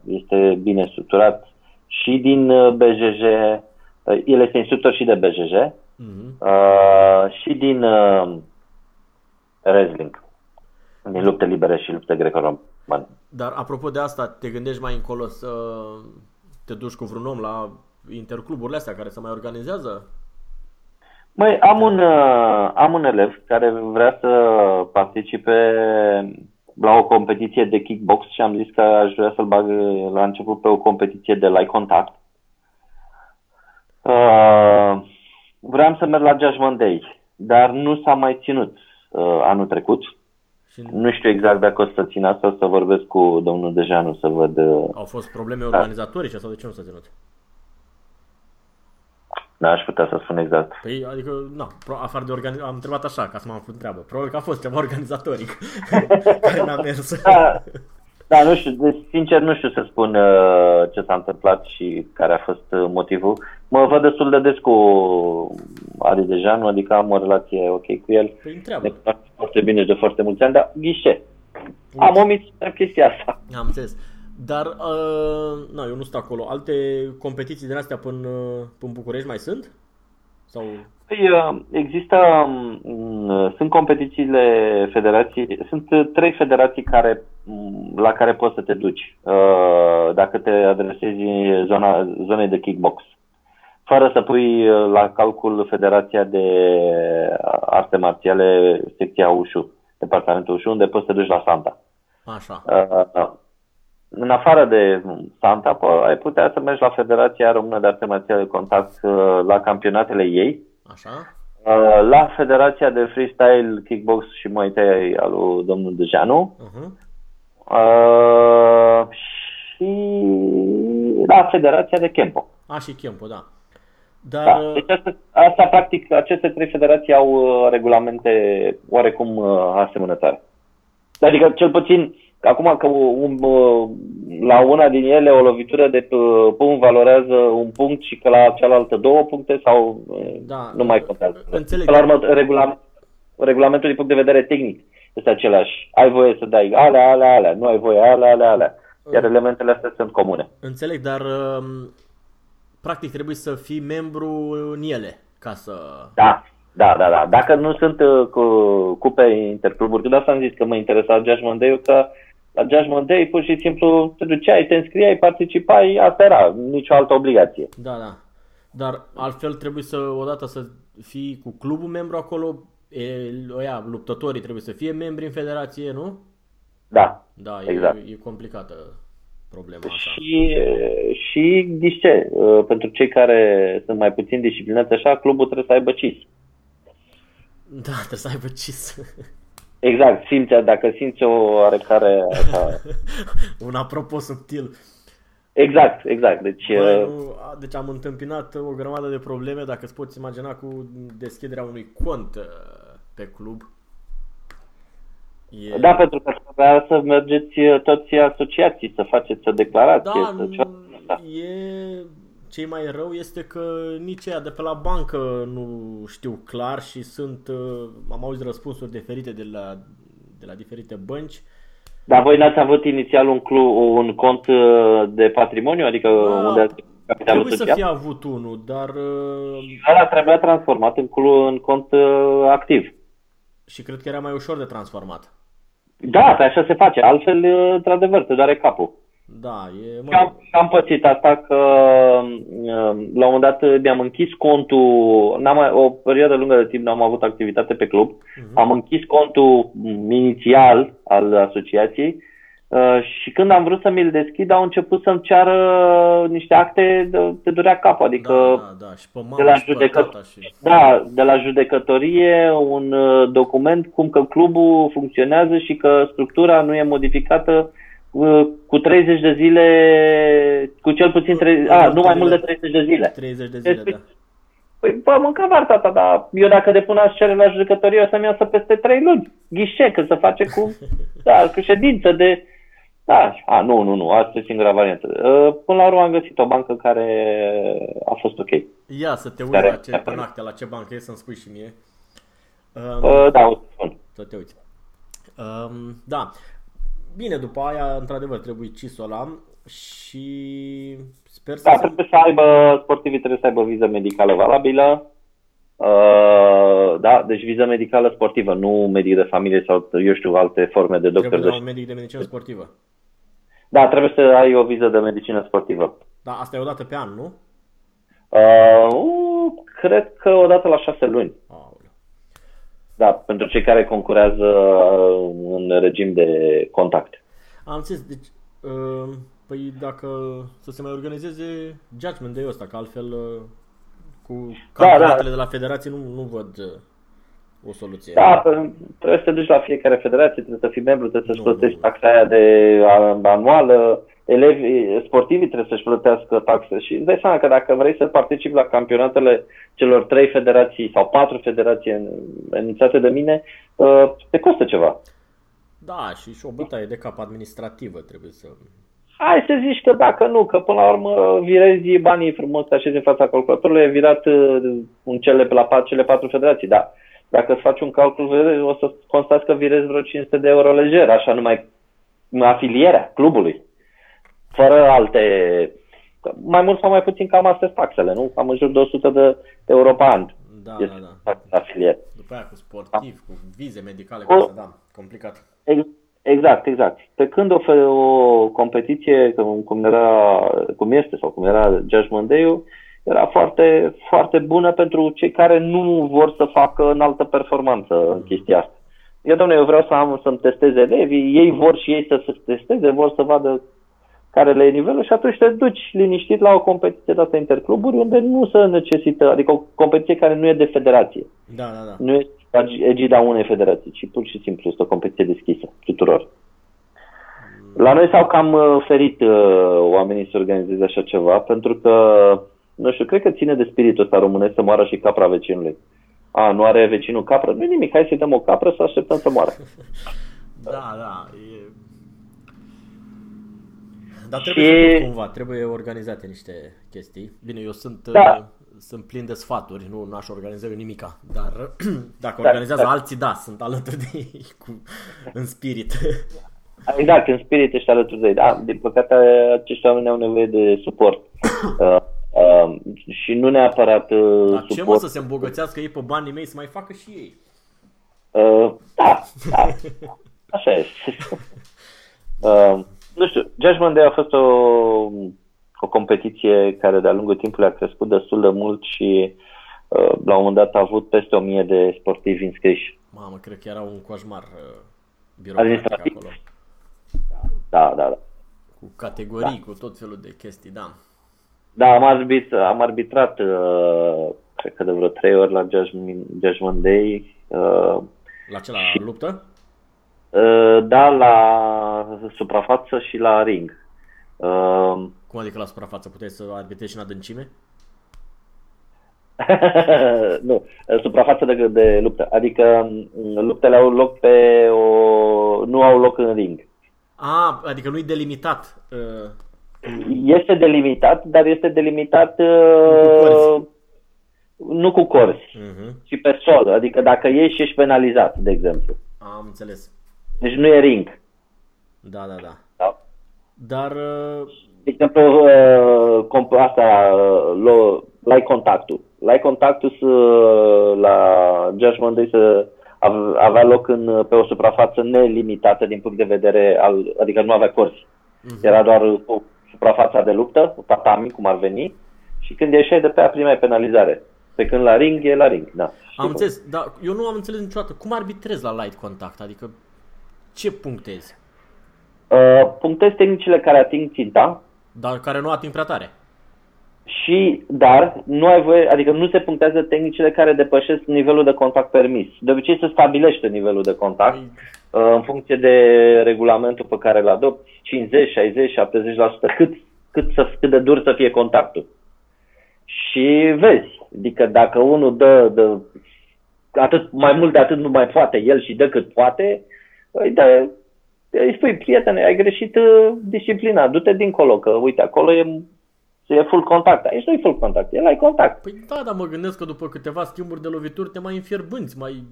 S2: este bine structurat și din uh, BJJ, uh, el este instructor și de BJJ,
S1: Mhm.
S2: uh, și din uh, wrestling, din lupte libere și lupte greco-romane.
S1: Dar apropo de asta, te gândești mai încolo să te duci cu vreun om la intercluburile astea care se mai organizează?
S2: Măi, am un, uh, am un elev care vrea să participe la o competiție de kickbox și am zis că aș vrea să-l bag uh, la început pe o competiție de light contact. Uh, vreau să merg la Judgment Day, dar nu s-a mai ținut uh, anul trecut.
S1: Și
S2: Nu știu exact dacă o să țin asta, o să vorbesc cu domnul Dejanu să văd. Uh,
S1: au fost probleme organizatorice sau de ce nu s-a ținut?
S2: n-aș putea să spun exact.
S1: Păi, adică, na, pro, afară de organiz... am întrebat așa, ca să mă am întreabă. Probabil că a fost ceva organizatoric care n-a mers.
S2: Da, da, nu știu, deci, sincer nu știu să spun uh, ce s-a întâmplat și care a fost uh, motivul. Mă văd destul de des cu Adi Dejanu, adică am o relație ok cu el.
S1: Păi
S2: Ne
S1: întreabă.
S2: cunoaștem foarte bine și de foarte mulți ani, dar ghișe. Am omis chestia asta.
S1: Am înțeles. Dar, uh, na, eu nu sunt acolo. Alte competiții din astea până, până în București mai sunt? Sau...
S2: Păi, uh, există, um, sunt competițiile federații, sunt uh, trei federații care, um, la care poți să te duci uh, dacă te adresezi zona, zonei de kickbox. Fără să pui uh, la calcul Federația de Arte Marțiale, secția UșU, departamentul UșU, unde poți să te duci la Santa.
S1: Așa.
S2: Uh, în afară de Santa, ai putea să mergi la Federația Română de Arte Marțiale de Contact uh, la campionatele ei.
S1: Așa.
S2: Uh, la Federația de Freestyle, Kickbox și Muay Thai al lui domnul Dejanu. Uh-huh. Uh, și la Federația de Kempo.
S1: A, și Kempo, da. Dar...
S2: Da. Deci asta, asta, practic, aceste trei federații au uh, regulamente oarecum uh, asemănătoare. Adică, cel puțin, acum că un, uh, la una din ele o lovitură de punct valorează un punct și că la cealaltă două puncte sau da, nu mai contează.
S1: Înțeleg.
S2: La urmă, regulament, regulamentul din punct de vedere tehnic este același. Ai voie să dai alea, alea, alea, nu ai voie alea, alea, alea. Iar elementele astea sunt comune.
S1: Înțeleg, dar um, practic trebuie să fii membru în ele ca să...
S2: Da, da, da, da. Dacă nu sunt uh, cu cupe intercluburi, de asta am zis că mă interesa Judgment Day, că la Judgment Day pur și simplu te duceai, te înscriai, participai, asta era, nicio altă obligație.
S1: Da, da. Dar altfel trebuie să, odată să fii cu clubul membru acolo, e, oia, luptătorii trebuie să fie membri în federație, nu?
S2: Da,
S1: Da,
S2: exact.
S1: e, e complicată problema asta.
S2: Și, și zici ce, uh, pentru cei care sunt mai puțin disciplinați așa, clubul trebuie să aibă CIS.
S1: Da, trebuie să aibă CIS.
S2: Exact, simți, dacă simți o oarecare așa...
S1: Un apropo subtil.
S2: Exact, exact. Deci,
S1: Bă,
S2: uh,
S1: nu, a- deci am întâmpinat o grămadă de probleme, dacă îți poți imagina, cu deschiderea unui cont uh, pe club. E...
S2: da, pentru că trebuia să mergeți uh, toți asociații, să faceți o declarație.
S1: Da,
S2: să ceva.
S1: da. e... Ce mai rău este că nici ea de pe la bancă nu știu clar și sunt, uh, am auzit răspunsuri diferite de la, de la diferite bănci.
S2: Dar voi n-ați avut inițial un, clu, un cont uh, de patrimoniu, adică
S1: Da,
S2: unde ați capitalul
S1: Trebuie să
S2: social?
S1: fie avut unul, dar uh,
S2: Ăla trebuia transformat în, clu, în cont uh, activ.
S1: și cred că era mai ușor de transformat.
S2: Da, pe așa se face. Altfel, uh, într-adevăr, te doare capul.
S1: Da, e, mă,
S2: Și am, și am pățit asta că uh, la un moment dat mi-am închis contul, n-am mai, o perioadă lungă de timp n-am avut activitate pe club,
S1: Mhm.
S2: am închis contul mm, inițial al asociației uh, și când am vrut să mi-l deschid au început să-mi ceară niște acte, de, te durea capul, adică
S1: da, da, da, și pe
S2: de
S1: mama
S2: la
S1: și pe
S2: judecă-
S1: tata și...
S2: da, de la judecătorie un uh, document cum că clubul funcționează și că structura nu e modificată. uh, cu 30 de zile, cu cel puțin 30, a, nu mai mult de 30 de zile.
S1: 30 de zile,
S2: Deci,
S1: da.
S2: Păi, bă, mânca var, tata, dar eu dacă depun aș cere la judecătorie o să-mi iasă peste 3 luni. Ghișe, că se face cu, da, cu ședință de, da, a, nu, nu, nu, asta e singura variantă. Uh, Până la urmă am găsit o bancă care a fost ok.
S1: Ia să te uiți
S2: Care-
S1: la ce, pe acte, la ce bancă e, să-mi spui și mie. Um,
S2: Uh, Da, o să spun.
S1: Să te uiți. Um, da. Bine, după aia, într-adevăr, trebuie CIS-ul ăla și sper să
S2: Da,
S1: se...
S2: trebuie să aibă, sportivii trebuie să aibă viză medicală valabilă. Uh, da, deci viză medicală sportivă, nu medic de familie sau, eu știu, alte forme de doctor.
S1: Trebuie la
S2: De...
S1: un medic de medicină sportivă.
S2: Da, trebuie să ai o viză de medicină sportivă.
S1: Da, asta e o dată pe an, nu?
S2: Uh, uh, cred că o dată la șase luni.
S1: Aoleu.
S2: Da, pentru cei care concurează uh, în regim de contact.
S1: Am înțeles, deci, uh, păi dacă să se mai organizeze Judgment Day-ul ăsta, că altfel uh, cu
S2: Da,
S1: campionatele
S2: da.
S1: de la federație nu, nu văd uh, o soluție.
S2: Da, pe- trebuie să te duci la fiecare federație, trebuie să fii membru, trebuie să-ți
S1: Nu,
S2: plătești
S1: nu.
S2: taxa aia de a- anuală, elevii sportivii trebuie să-și plătească taxe și îți dai seama că dacă vrei să participi la campionatele celor trei federații sau patru federații inițiate de mine, uh, te costă ceva.
S1: Da, și, și o bătaie de cap administrativă trebuie să...
S2: Hai să zici că dacă nu, că până la urmă virezi banii frumos, te așezi în fața calculatorului, e virat uh, în cele, la pa- cele patru federații, da. Dacă îți faci un calcul, vezi, o să constați că virezi vreo 500 de euro lejer, așa numai afilierea clubului. Fără alte, mai mult sau mai puțin cam astea sunt taxele, nu? Cam în jur de 100 de euro pe an.
S1: Da,
S2: este
S1: da, da.
S2: taxa afiliere.
S1: După aia cu sportiv, cu vize medicale,
S2: O-
S1: cu asta, da, complicat.
S2: Ex- Exact, exact. Pe când o, fe- o competiție, cum, cum, era, cum este sau cum era Judgment Day-ul, era foarte, foarte bună pentru cei care nu vor să facă înaltă performanță în chestia asta. Eu, domnule, eu vreau să am, să-mi testez elevii, ei vor și ei să se testeze, vor să vadă care le e nivelul și atunci te duci liniștit la o competiție dată intercluburi unde nu se necesită, adică o competiție care nu e de federație.
S1: Da, da, da.
S2: Nu e egida unei federații, ci pur și simplu este o competiție deschisă tuturor. La noi s-au cam uh, ferit uh, oamenii să organizeze așa ceva, pentru că, nu știu, cred că ține de spiritul ăsta românesc să moară și capra vecinului. A, nu are vecinul capră? Nu nimic, hai să-i dăm o capră să așteptăm să moară.
S1: Da, da. E... Dar trebuie și... cumva, trebuie organizate niște chestii. Bine, eu sunt, da. uh, sunt plin de sfaturi, nu aș organiza eu nimica, dar dacă da, organizează da. alții, da, sunt alături de ei cu, în spirit.
S2: Exact, în spirit ești alături de ei. Da, din păcate, acești oameni au nevoie de suport. Uh, uh, și nu neapărat uh, Dar
S1: suport. ce mă să se îmbogățească ei pe banii mei să mai facă și ei?
S2: Uh, da, da. Așa este. uh, nu știu, Judgment Day a fost o, o competiție care de-a lungul timpului a crescut destul de mult și uh, la un moment dat a avut peste o mie de sportivi înscriși.
S1: Mamă, cred că era un coșmar uh, birocratic acolo.
S2: Da, da, da.
S1: Cu categorii, da. cu tot felul de chestii, da.
S2: Da, am, arbit, am arbitrat, uh, cred că de vreo trei ori la Judgment, Judgment Day. Uh,
S1: la ce, la și, luptă?
S2: Uh, da, la suprafață și la ring.
S1: Uh, Cum adică la suprafață? Puteai să arbitrezi și în adâncime?
S2: nu, suprafață de, de luptă. Adică mm, luptele au loc pe o... nu au loc în ring.
S1: A, adică nu e delimitat. Uh,
S2: este delimitat, dar este delimitat uh, nu cu corzi, uh-huh. ci pe sol. Adică dacă ieși, ești penalizat, de exemplu.
S1: Am înțeles.
S2: Deci nu e ring.
S1: Da, da, da. da? Dar... Uh...
S2: De exemplu, uh, asta, uh, lai contactul. Lai contactul să, la Judgment Day să avea loc în, pe o suprafață nelimitată din punct de vedere al, adică nu avea corzi. Uh-huh. Era doar o suprafața de luptă, tatami, cum ar veni, și când ieșeai de pe a primeai penalizare. Pe când la ring e la ring, da.
S1: Am înțeles, dar eu nu am înțeles niciodată. Cum arbitrezi la light contact? Adică ce punctezi?
S2: Uh, punctezi tehnicile care ating ținta.
S1: Dar care nu ating prea tare
S2: și, dar, nu ai voie, adică nu se punctează tehnicile care depășesc nivelul de contact permis. De obicei se stabilește nivelul de contact uh, în funcție de regulamentul pe care îl adopți, 50, 60, 70%, cât, cât, să, cât de dur să fie contactul. Și vezi, adică dacă unul dă, dă atât, mai mult de atât nu mai poate el și dă cât poate, îi, dă, îi spui, prietene, ai greșit uh, disciplina, du-te dincolo, că uite, acolo e să e full contact. Aici nu e full contact, el ai contact.
S1: Păi da, dar mă gândesc că după câteva schimburi de lovituri te mai înfierbânți, mai...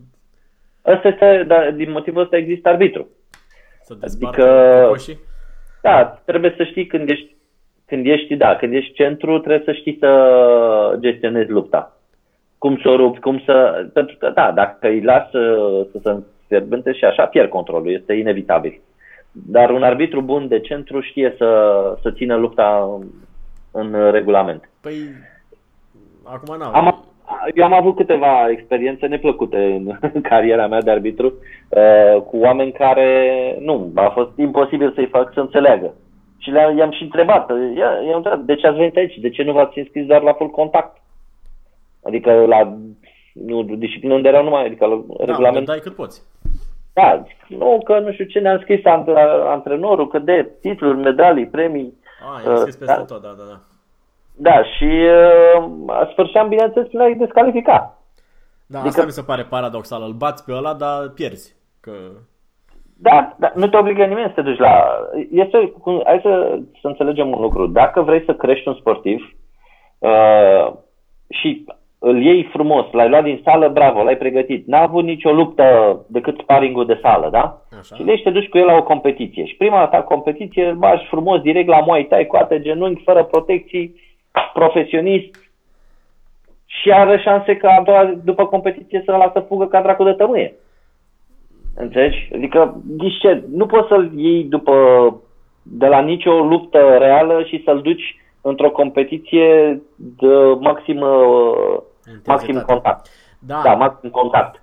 S2: Asta este, dar din motivul ăsta există arbitru.
S1: Să adică,
S2: da, trebuie să știi când ești, când ești, da, când ești centru, trebuie să știi să gestionezi lupta. Cum să o rupi, cum să... Pentru că, da, dacă îi lasă să se înfierbânte și așa, pierd controlul, este inevitabil. Dar un arbitru bun de centru știe să, să țină lupta în uh, regulament.
S1: Păi, acum n-am.
S2: Am, eu am avut câteva experiențe neplăcute în cariera mea de arbitru uh, cu oameni care, nu, a fost imposibil să-i fac să înțeleagă. Și le-am, i-am și întrebat, i-am întrebat, de ce ați venit aici? De ce nu v-ați înscris doar la full contact? Adică la nu, disciplină unde erau numai, adică la da, regulament.
S1: dai cât poți.
S2: Da, nu, că nu știu ce ne-a scris antrenorul, că de titluri, medalii, premii,
S1: Ah, i-am scris peste da? tot, da, da, da.
S2: Da, și uh, sfârșeam, bineînțeles, prin a-i descalifica.
S1: Da, adică... asta mi se pare paradoxal. Îl bați pe ăla, dar pierzi. Că...
S2: Da, da, nu te obligă nimeni să te duci la... Este, hai să, să înțelegem un lucru. Dacă vrei să crești un sportiv uh, și îl iei frumos, l-ai luat din sală, bravo, l-ai pregătit. N-a avut nicio luptă decât sparingul de sală, da? Așa. Și deci te duci cu el la o competiție. Și prima ta competiție îl bagi frumos direct la Muay Thai, coate genunchi, fără protecții, profesionist. Și are șanse ca a doua, după competiție să-l lasă fugă ca dracu de tămâie. Înțelegi? Adică, ce, nu poți să-l iei după, de la nicio luptă reală și să-l duci într-o competiție de maximă maxim contact. Da. da, maxim contact.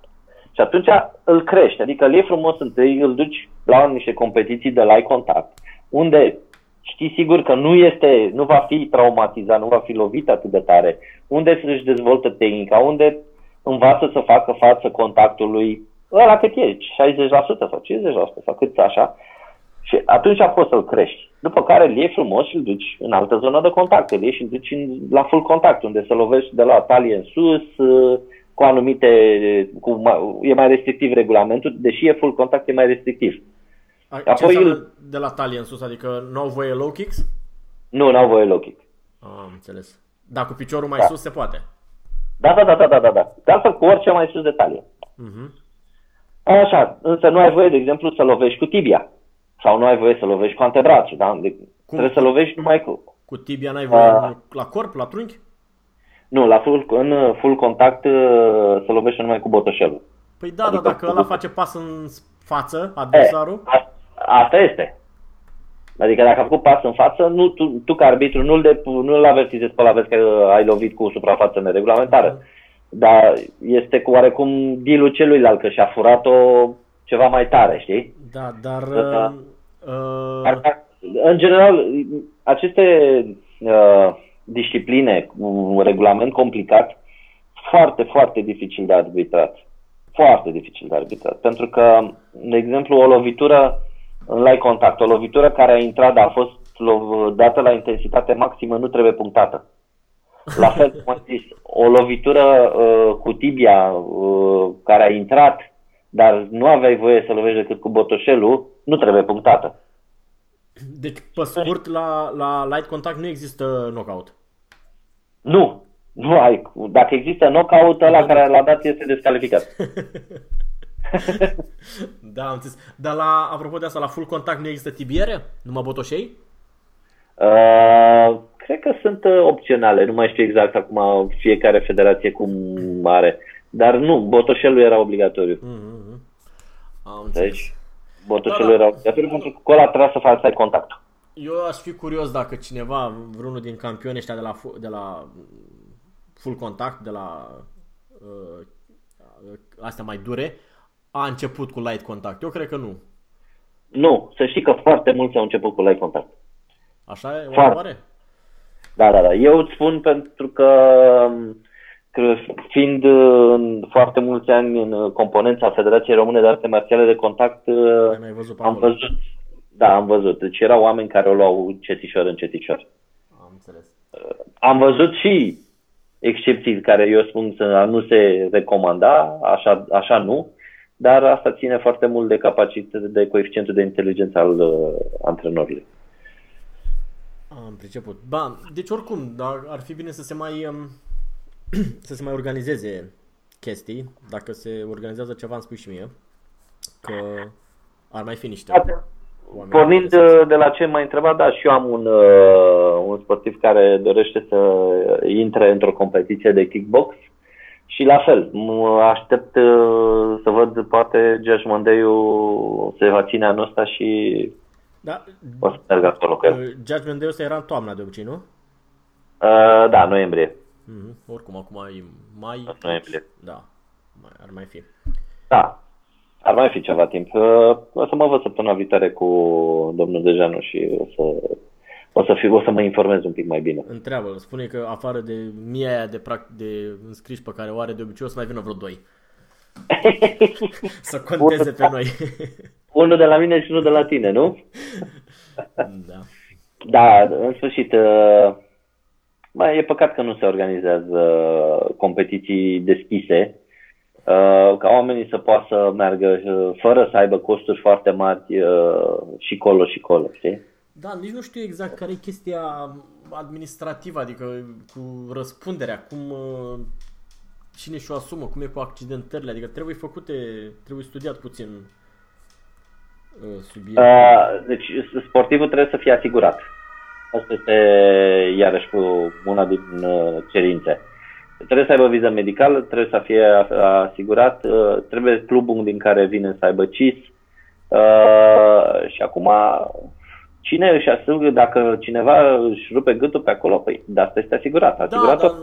S2: Și atunci îl crești, adică îl iei frumos întâi, îl duci la niște competiții de live contact, unde știi sigur că nu este, nu va fi traumatizat, nu va fi lovit atât de tare, unde își dezvoltă tehnica, unde învață să facă față contactului ăla cât e, 60% sau 50% sau cât așa, și atunci poți să-l crești. După care îl iei frumos și îl duci în altă zonă de contact, îl iei și îl duci în, la full contact, unde să lovești de la talie în sus, cu anumite, cu, e mai restrictiv regulamentul, deși e full contact, e mai restrictiv.
S1: A, Apoi îl... de la talie în sus, adică nu au voie low kicks?
S2: Nu, nu au voie low kick.
S1: Am înțeles. Dar cu piciorul mai da. sus se poate?
S2: Da, da, da, da, da, da. da. De altfel cu orice mai sus de talie. Uh-huh. Așa, însă nu ai voie, de exemplu, să lovești cu tibia. Sau nu ai voie să lovești cu antebrațul, da? De- Cum? Trebuie să lovești numai cu...
S1: Cu tibia n-ai voie uh, la corp, la trunchi?
S2: Nu, la full, în full contact uh, să lovești numai cu botoșelul.
S1: Păi da, adică dar dacă ăla face pas în față, adversarul... E,
S2: a, asta este. Adică dacă a făcut pas în față, nu, tu, tu ca arbitru nu-l, de, nu-l avertizezi pe la vezi că ai lovit cu suprafață neregulamentară. Uh-huh. Dar este cu oarecum dealul celuilalt, că și-a furat-o ceva mai tare, știi?
S1: Da, dar... Da.
S2: Uh, uh... În general, aceste uh, discipline cu un regulament complicat, foarte, foarte dificil de arbitrat. Foarte dificil de arbitrat. Pentru că, de exemplu, o lovitură în light contact, o lovitură care a intrat, dar a fost dată la intensitate maximă, nu trebuie punctată. La fel cum am zis, o lovitură uh, cu tibia uh, care a intrat, dar nu aveai voie să lovești decât cu botoșelul, nu trebuie punctată.
S1: Deci, pe scurt, la, la light contact nu există knockout.
S2: Nu, nu ai. Dacă există knockout, ăla care l-a dat este descalificat.
S1: da, am înțeles. Dar la, apropo de asta, la full contact nu există tibiere? Numai botoșei?
S2: Uh, cred că sunt uh, opționale. Nu mai știu exact acum fiecare federație cum are. Dar nu, botoșelul era obligatoriu. Mm-hmm.
S1: Am înțeles. Deci,
S2: botoșelul da, da. era obligatoriu pentru că cu ăla trebuia să faci contact.
S1: Eu aș fi curios dacă cineva, vreunul din campioni ăștia de la, de la full contact, de la uh, astea mai dure, a început cu light contact. Eu cred că nu.
S2: Nu, să știi că foarte mulți au început cu light contact.
S1: Așa e? Foarte.
S2: Da, da, da. Eu îți spun pentru că, că fiind în foarte mulți ani în componența Federației Române de Arte Marțiale de Contact,
S1: mai văzut
S2: am văzut, da, am văzut. Deci erau oameni care o luau cetișor în cetișor.
S1: Am înțeles.
S2: Am văzut și excepții care eu spun să nu se recomanda, așa, așa nu, dar asta ține foarte mult de capacitate, de coeficientul de inteligență al uh, antrenorului.
S1: Am priceput. Ba, deci oricum, dar ar fi bine să se mai um, să se mai organizeze chestii. Dacă se organizează ceva, îmi spui și mie. Că ar mai fi niște
S2: Pornind de, de la ce m-ai întrebat, da, și eu am un, uh, un sportiv care dorește să intre într-o competiție de kickbox și la fel, mă aștept uh, să văd poate George Mondeiu se va ține anul ăsta și
S1: da.
S2: o să merg acolo cu el. Uh,
S1: Judgment Day ăsta era în toamna de obicei, nu?
S2: Uh, da, noiembrie.
S1: Mm-hmm. Oricum, acum e mai...
S2: Noiembrie.
S1: Da, mai, ar mai fi.
S2: Da, ar mai fi ceva timp. Uh, o să mă văd săptămâna viitoare cu domnul Dejanu și o să, o să, fiu, o să mă informez un pic mai bine.
S1: Întreabă, spune că afară de mie aia de, de înscriși pe care o are de obicei, o să mai vină vreo doi. să conteze pe noi.
S2: unul de la mine și unul de la tine, nu?
S1: da.
S2: Da, în sfârșit, mai uh, e păcat că nu se organizează competiții deschise, uh, ca oamenii să poată să meargă uh, fără să aibă costuri foarte mari și colo și colo, știi?
S1: Da, nici nu știu exact care e chestia administrativă, adică cu răspunderea, cum cine și-o asumă, cum e cu accidentările, adică trebuie făcute, trebuie studiat puțin Uh, subiect? Uh,
S2: deci sportivul trebuie să fie asigurat. Asta este iarăși una din uh, cerințe. Trebuie să aibă viză medicală, trebuie să fie asigurat, trebuie clubul din care vine să aibă CIS. Și acum, cine își asigură, dacă cineva își rupe gâtul pe acolo, păi de asta este asigurat.
S1: asigurat
S2: da, dar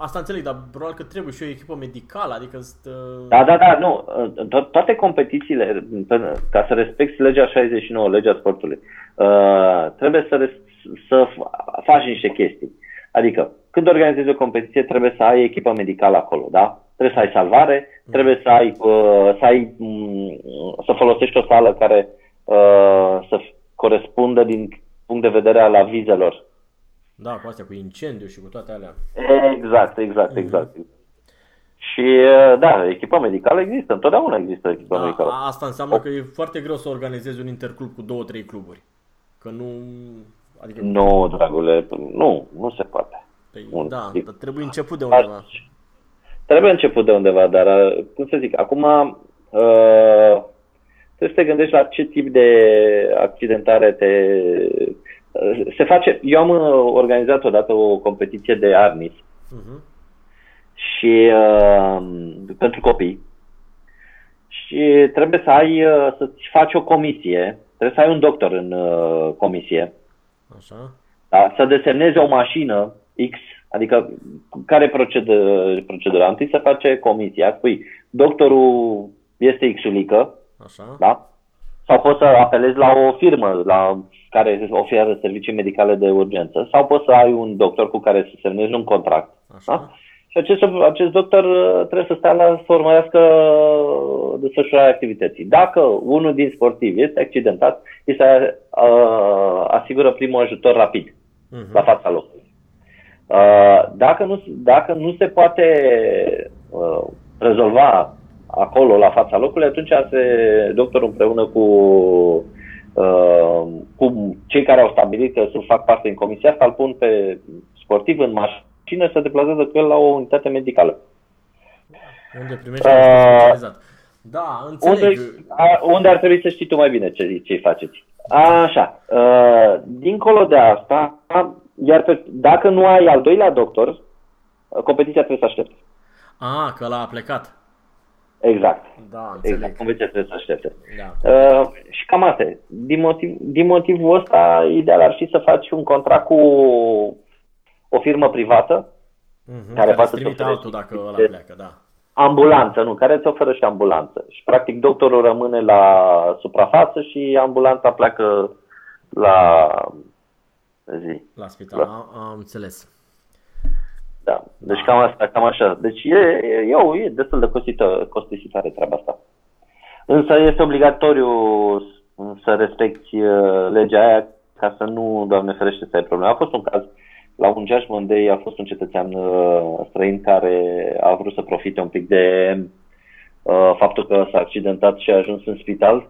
S1: asta înțeleg, dar probabil că trebuie și o echipă medicală, adică... Stă...
S2: Da, da, da, nu. To- toate competițiile, ca să respecti legea 69, legea sportului, uh, trebuie să, res- să faci niște chestii. Adică, când organizezi o competiție, trebuie să ai echipă medicală acolo, da? Trebuie să ai salvare, mm. trebuie să ai, uh, să, ai mm, să folosești o sală care uh, să corespundă din punct de vedere al avizelor
S1: da, cu astea, cu incendiu și cu toate alea.
S2: Exact, exact, mhm. exact. Mm-hmm. Și da, echipa medicală există, întotdeauna există echipa da, medicală.
S1: Asta înseamnă o... că e foarte greu să organizezi un interclub cu două, trei cluburi. Că nu...
S2: Adică... Nu, dragule, nu, nu se poate.
S1: Păi, un, da, dar trebuie început de undeva.
S2: Trebuie început de undeva, dar, cum să zic, acum uh, trebuie să te gândești la ce tip de accidentare te se face, eu am uh, organizat odată o competiție de arnis uh-huh. și uh, pentru copii și trebuie să ai, uh, să-ți faci o comisie, trebuie să ai un doctor în uh, comisie,
S1: Așa.
S2: Da? să desemnezi o mașină X, adică care e procedura? procedura? Întâi să face comisia, spui doctorul este Xulică,
S1: Așa.
S2: Da? sau poți să apelezi la o firmă la care oferă servicii medicale de urgență sau poți să ai un doctor cu care să semnezi un contract. Așa. Da? Și acest, acest doctor uh, trebuie să stea la să urmărească uh, desfășurarea activității. Dacă unul din sportivi este accidentat, îi se uh, asigură primul ajutor rapid uh-huh. la fața locului. Uh, dacă, nu, dacă nu se poate uh, rezolva acolo, la fața locului, atunci se, doctorul împreună cu, uh, cu cei care au stabilit că să fac parte în comisia asta, îl pun pe sportiv în mașină să deplasează cu el la o unitate medicală.
S1: Unde primește uh, specializat. Da, înțeleg.
S2: Unde, a, unde ar trebui să știi tu mai bine ce, ce faceți. Așa. Uh, dincolo de asta, iar pe, dacă nu ai al doilea doctor, competiția trebuie să aștepte.
S1: Ah, că l-a plecat.
S2: Exact.
S1: Da, înțeleg.
S2: Exact, convenția trebuie să aștepte. Da. Uh, și cam asta Din, motiv, din motivul ăsta, ideal ar fi să faci un contract cu o firmă privată
S1: mm-hmm, care, poate să trimite altul dacă ăla pleacă, da.
S2: Ambulanță, nu, care îți oferă și ambulanță. Și practic doctorul rămâne la suprafață și ambulanța pleacă la zi.
S1: La spital, la... Am, am înțeles.
S2: Da. Deci cam asta, cam așa. Deci e, e, e, e destul de cosită, costisitoare treaba asta. Însă este obligatoriu să respecti uh, legea aia ca să nu, Doamne ferește, să ai probleme. A fost un caz, la un Judgment Day a fost un cetățean uh, străin care a vrut să profite un pic de uh, faptul că s-a accidentat și a ajuns în spital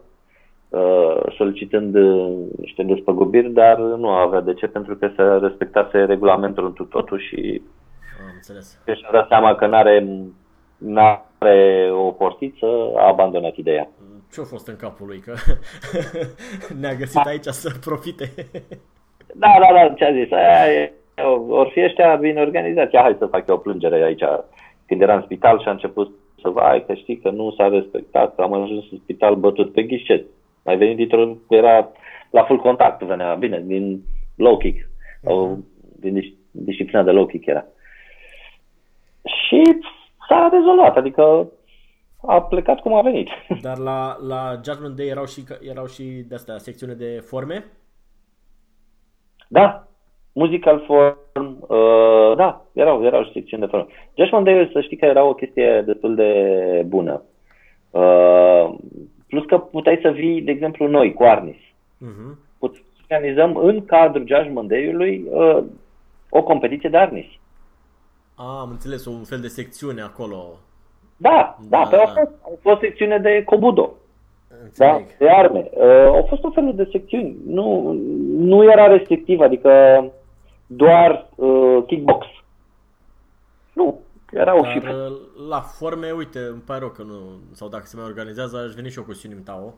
S2: uh, solicitând uh, niște despăgubiri, dar nu avea de ce, pentru că se respectase regulamentul întru totul și
S1: înțeles.
S2: Și a dat seama că n-are, n-are o portiță, a abandonat ideea.
S1: Ce-a fost în capul lui? Că ne-a găsit aici să profite.
S2: da, da, da, ce-a zis? Aia, or fi ăștia bine organizați. Hai să fac eu o plângere aici. Când era în spital și a început să vai că știi că nu s-a respectat, că am ajuns în spital bătut pe ghișet. Mai venit dintr-o, era la full contact, venea, bine, din low kick, uh-huh. din disciplina de low kick era. Și s-a rezolvat, adică a plecat cum a venit.
S1: Dar la, la Judgment Day erau și, erau și de astea, secțiune de forme?
S2: Da, musical form, uh, da, erau, erau și secțiuni de forme. Judgment Day, să știi că era o chestie destul de bună. Uh, plus că puteai să vii, de exemplu, noi, cu Arnis. Uh-huh. Puteai să organizăm în cadrul Judgment Day-ului uh, o competiție de Arnis.
S1: Ah, am înțeles, un fel de secțiune acolo.
S2: Da, da, da, da. A, fost, a fost secțiune de Kobudo. Da, de arme. Uh, au fost o fel de secțiuni. Nu, nu era restrictiv, adică doar uh, kickbox. Nu, erau
S1: Dar
S2: și...
S1: Uh, la forme, uite, îmi pare rău că nu, sau dacă se mai organizează, aș veni și eu cu Sinim Tao.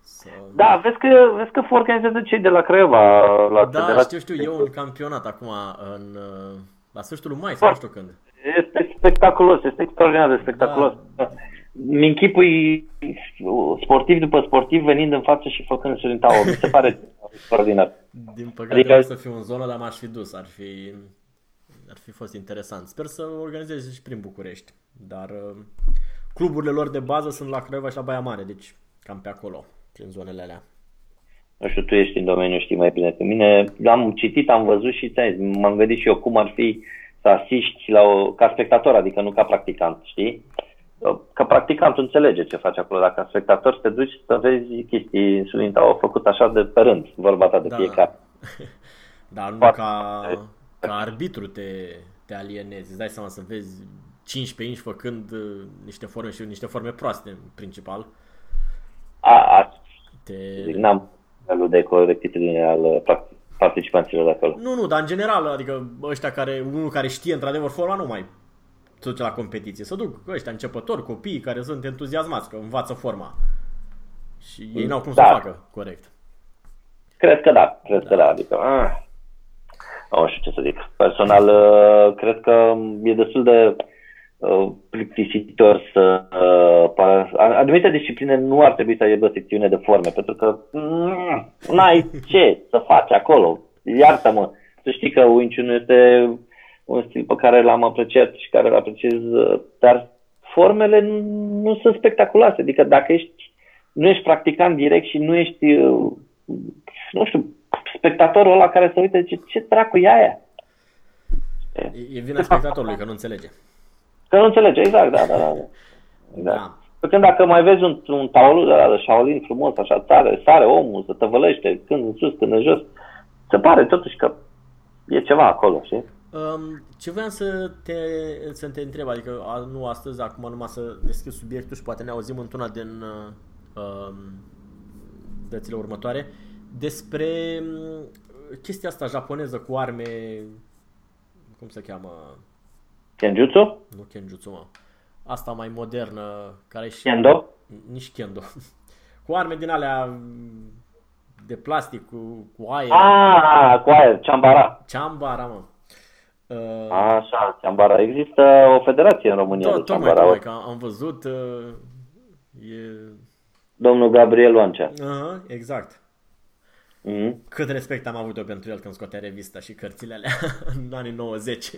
S2: Să... Da, vezi că, vezi că organizează cei de la Craiova. La
S1: da, federație. știu, știu, e un campionat acum în uh, la sfârșitul lui mai sau nu știu când.
S2: Este spectaculos, este extraordinar de spectaculos. Da. Mi închipui sportiv după sportiv venind în față și făcând surintau. Mi se pare extraordinar.
S1: Din păcate adică... să fiu în zonă, dar m-aș fi dus. Ar fi, ar fi fost interesant. Sper să organizeze și prin București, dar uh, cluburile lor de bază sunt la Craiova și la Baia Mare, deci cam pe acolo, prin zonele alea.
S2: Nu știu, tu ești în domeniu, știi mai bine decât mine. Am citit, am văzut și m-am gândit și eu cum ar fi să asiști la o, ca spectator, adică nu ca practicant, știi? Ca practicant înțelege ce faci acolo, dacă ca spectator te duci să vezi chestii insulinte, au făcut așa de pe rând, vorba ta de da. fiecare.
S1: Dar nu ca, ca arbitru te, te alienezi, îți dai seama să vezi 15 inși făcând uh, niște forme și niște forme proaste în principal.
S2: A, a te... N-am felul de corectitudine al uh, participanților de acolo.
S1: Nu, nu, dar în general, adică ăștia care, unul care știe într-adevăr forma nu mai duce la competiție. Să duc ăștia începători, copii care sunt entuziasmați că învață forma. Și ei n-au cum da. să facă corect.
S2: Cred că da, cred da. că da, adică... Ah, nu știu ce să zic. Personal, uh, cred că e destul de uh, plictisitor să... Uh, anumite discipline nu ar trebui să aibă secțiune de forme, pentru că mm, n-ai ce să faci acolo. Iartă-mă. Să știi că Wing Chun este un stil pe care l-am apreciat și care îl apreciez, dar formele nu, nu sunt spectaculoase. Adică dacă ești, nu ești practicant direct și nu ești, nu știu, spectatorul ăla care se uită, zice, ce dracu e aia?
S1: E vina spectatorului că nu înțelege.
S2: Că nu înțelege, exact, da, da, da. da. da. Când dacă mai vezi un, un taolul de la de Shaolin frumos, așa, sare, sare omul, să tăvălește, când în sus, când în jos, se pare totuși că e ceva acolo, știi?
S1: Um, ce vreau să te, să te întreb, adică a, nu astăzi, acum numai să deschid subiectul și poate ne auzim într-una din uh, um, dățile următoare, despre um, chestia asta japoneză cu arme, cum se cheamă?
S2: Kenjutsu?
S1: Nu Kenjutsu, mă. Asta mai modernă, care și...
S2: Kendo?
S1: Nici Kendo. cu arme din alea de plastic, cu, cu aer.
S2: Ah, cu aer, Ciambara.
S1: Ciambara, mă.
S2: Uh, Așa, Ciambara. Există o federație în România tot, de Ciambara.
S1: Tocmai, că am văzut. Uh, e...
S2: Domnul Gabriel Oancea.
S1: Uh-huh, exact. Mm-hmm. Cât respect am avut eu pentru el când scotea revista și cărțile alea în anii 90.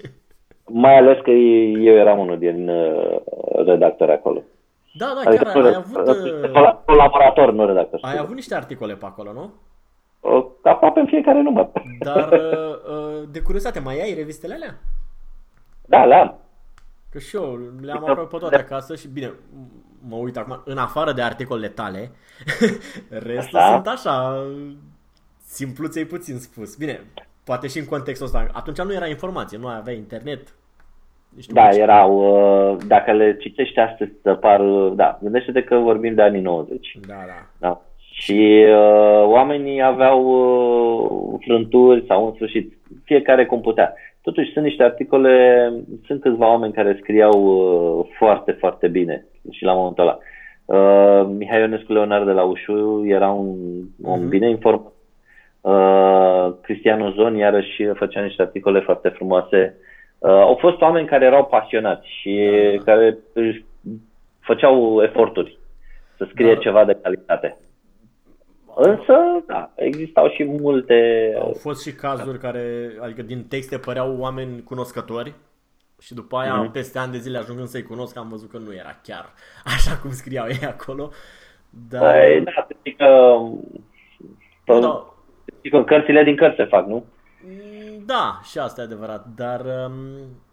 S2: Mai ales că eu eram unul din uh, redactori acolo.
S1: Da, da, adică chiar ai avut...
S2: Uh, colaborator, nu redactor.
S1: Ai avut niște articole pe acolo, nu?
S2: Aproape în fiecare număr.
S1: Dar, uh, uh, de curiozitate, mai ai revistele alea?
S2: Da, le-am.
S1: Că și eu le-am aproape pe toate acasă și bine, mă uit acum, în afară de articolele tale, restul așa? sunt așa, simpluței puțin spus. Bine, poate și în contextul ăsta. Atunci nu era informație, nu avea internet.
S2: Da, erau. Uh, dacă le citești astăzi, să par. Da, gândește-te că vorbim de anii 90.
S1: Da, da.
S2: da. Și uh, oamenii aveau uh, frânturi sau în sfârșit, fiecare cum putea. Totuși sunt niște articole, sunt câțiva oameni care scriau uh, foarte, foarte bine și la momentul ăla. Uh, Mihai Ionescu Leonard de la Ușu era un om uh-huh. bine informat. Uh, Cristian Ozon iarăși făcea niște articole foarte frumoase. Uh, au fost oameni care erau pasionați și uh-huh. care își făceau eforturi să scrie da. ceva de calitate. Însă, da, existau și multe...
S1: Au fost și cazuri care, adică din texte păreau oameni cunoscători și după aia, mm-hmm. peste ani de zile ajungând să-i cunosc, am văzut că nu era chiar așa cum scriau ei acolo.
S2: Dar... Păi, da, să zic că... Da. Zic că cărțile din cărți se fac, nu?
S1: Mm, da, și asta e adevărat, dar um,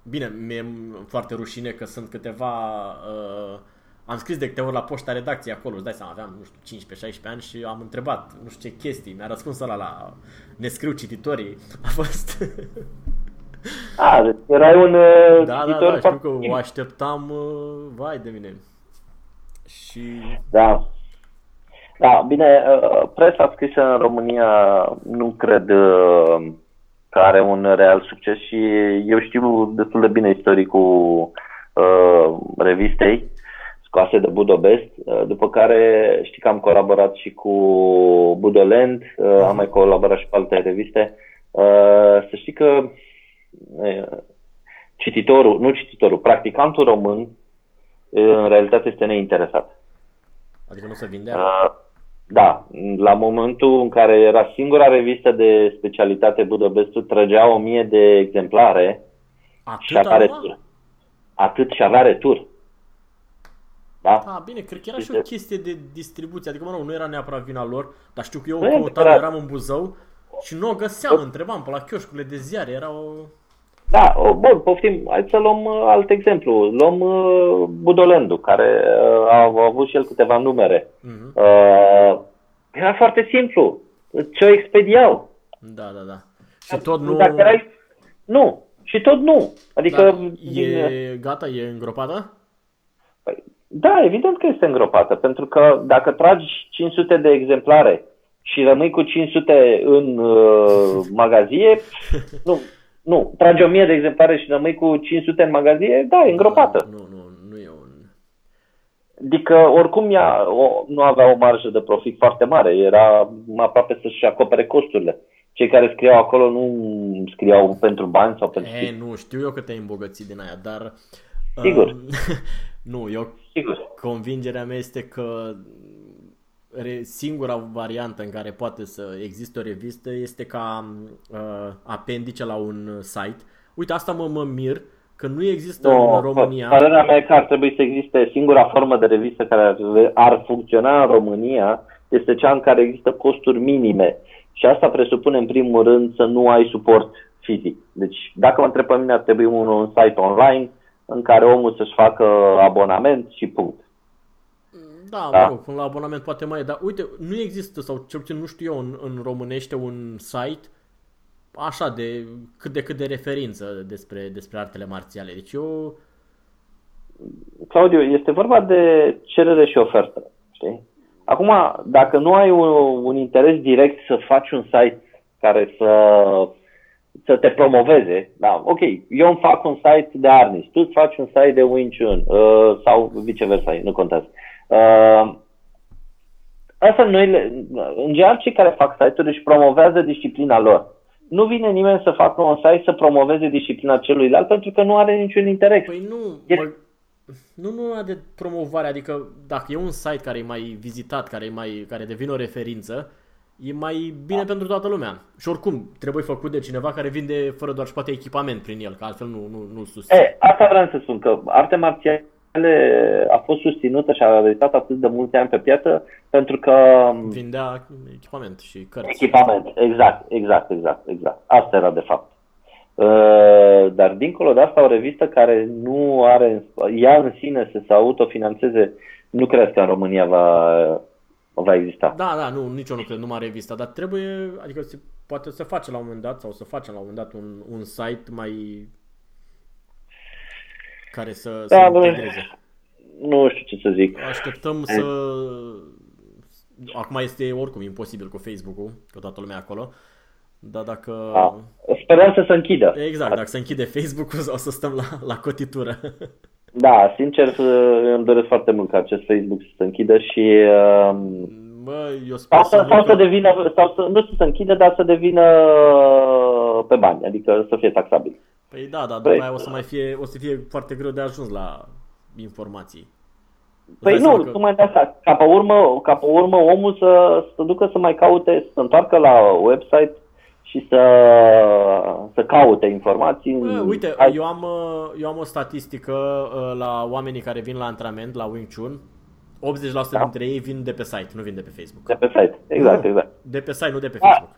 S1: bine, mi-e foarte rușine că sunt câteva uh, am scris de câte ori la poșta redacției acolo, îți dai seama, aveam, nu știu, 15-16 ani și am întrebat, nu știu ce chestii, mi-a răspuns ăla la ne scriu cititorii, a fost...
S2: A, deci erai un uh,
S1: Da, da, da, știu că o așteptam, uh, vai de mine. Și...
S2: Da. Da, bine, uh, presa scrisă în România nu cred uh, că are un real succes și eu știu destul de bine istoricul uh, revistei scoase de Budobest, uh, după care știi că am colaborat și cu Budoland, uh, am mai colaborat și cu alte reviste. Uh, să știi că cititorul, nu cititorul, practicantul român în realitate este neinteresat.
S1: Adică nu se vinde?
S2: Da, la momentul în care era singura revistă de specialitate Budobestul, trăgea o mie de exemplare și avea
S1: Atâta numai?
S2: retur. Atât și avea retur. Da?
S1: Da, bine, cred că era și
S2: Este-
S1: o chestie de distribuție, adică, mă rog, nu era neapărat vina lor, dar știu că eu
S2: Nu e
S1: căutam,
S2: neapărat.
S1: eram în Buzău și nu o găseam, întrebam pe la chioșcurile de ziare, era o...
S2: Da, o, bun, poftim. Hai să luăm uh, alt exemplu. Luăm uh, Budolendu, care uh, a, a avut și el câteva numere.
S1: Mhm.
S2: Uh, era foarte simplu. Ce o expediau.
S1: Da, da, da. Și tot nu...
S2: Dacă erai... Nu. Și tot nu. Adică...
S1: Da,
S2: din-
S1: e gata, e îngropată?
S2: Păi, Da, evident că este îngropată, pentru că dacă tragi 500 de exemplare și rămâi cu 500 în uh, magazie, nu, nu, tragi 1000 de exemplare și rămâi cu 500 în magazie, da, e îngropată.
S1: Nu, nu, nu e un...
S2: Adică oricum ea o, nu avea o marjă de profit foarte mare, era aproape să-și acopere costurile. Cei care scriau acolo nu scriau pentru bani sau pentru...
S1: E, nu, știu eu că te-ai îmbogățit din aia, dar...
S2: Sigur.
S1: um, nu, eu
S2: Sigur.
S1: convingerea mea este că re, singura variantă în care poate să existe o revistă este ca uh, apendice la un site. Uite, asta mă, mă mir că nu există
S2: Nu,
S1: în România.
S2: Părerea mea e că ar trebui să existe singura formă de revistă care ar, ar funcționa în România este cea în care există costuri minime. Și asta presupune în primul rând să nu ai suport fizic. Deci dacă mă întreb pe mine ar trebui un, un site online în care omul să-și facă abonament și punct.
S1: Da,
S2: Da.
S1: mă rog, până la abonament poate mai e, dar uite, nu există, sau cel puțin nu știu eu, în, în românește un site așa de cât de cât de referință despre, despre artele marțiale. Deci eu,
S2: Claudiu, este vorba de cerere și ofertă. Știi? Acum, dacă nu ai un, un interes direct să faci un site care să, să te promoveze, da, ok, eu îmi fac un site de Arnis, tu îți faci un site de Wing Chun uh, sau viceversa, nu contează. Uh, Asta noi, le- în general, cei care fac site-uri își promovează disciplina lor. Nu vine nimeni să facă un site să promoveze disciplina celuilalt pentru că nu are niciun interes.
S1: păi nu,
S2: E-
S1: mă, nu, nu de promovare, adică dacă e un site care e mai vizitat, care, e mai, care devine o referință, e mai bine pentru toată lumea. Și oricum, trebuie făcut de cineva care vinde fără doar și poate echipament prin el, că altfel nu, nu, nu susține.
S2: E, asta vreau să spun, că arte marțiale a fost susținută și a rezistat atât de mulți ani pe piață pentru că
S1: Vindea echipament și cărți.
S2: echipament, exact, exact, exact, exact. Asta era de fapt. Uh, Dar dincolo de asta, o revistă care nu are, ea în sine să se autofinanțeze, nu cred că în România va, va exista.
S1: Da, da, nu, nici eu nu cred numai revista, dar trebuie, adică se, poate să face la un moment dat sau să facem la un moment dat un, un site mai care să,
S2: Da,
S1: să
S2: bă.
S1: integreze.
S2: Nu știu ce să zic.
S1: Așteptăm să... Acum este oricum imposibil cu Facebook-ul, că toată lumea e acolo, dar dacă...
S2: Da. Sperăm să se închidă.
S1: Exact, dacă se închide Facebook-ul, o să stăm la, la cotitură.
S2: Da, sincer, îmi doresc foarte mult ca acest Facebook să se închidă și uh,
S1: Bă, eu sper
S2: sau,
S1: să
S2: să,
S1: nu
S2: sau
S1: că-
S2: să devină, sau să, nu să se închidă, dar să devină uh, pe bani, adică să fie taxabil.
S1: Păi da, dar după
S2: Păi-
S1: aia o să mai fie, o să fie foarte greu de ajuns la informații. Îți
S2: Păi
S1: dai
S2: nu,
S1: seama că-
S2: tocmai de asta. Ca pe urmă, ca pe urmă omul să, să ducă să mai caute, să se întoarcă la website și să, să caute informații.
S1: Bă, uite,
S2: Hai-
S1: eu am, uh, eu am o statistică uh, la oamenii care vin la antrenament, la Wing Chun. 80%
S2: Da.
S1: dintre ei vin de pe site, nu vin de pe Facebook.
S2: De pe site, exact,
S1: Nu.
S2: exact.
S1: De pe site, nu de pe
S2: Da.
S1: Facebook.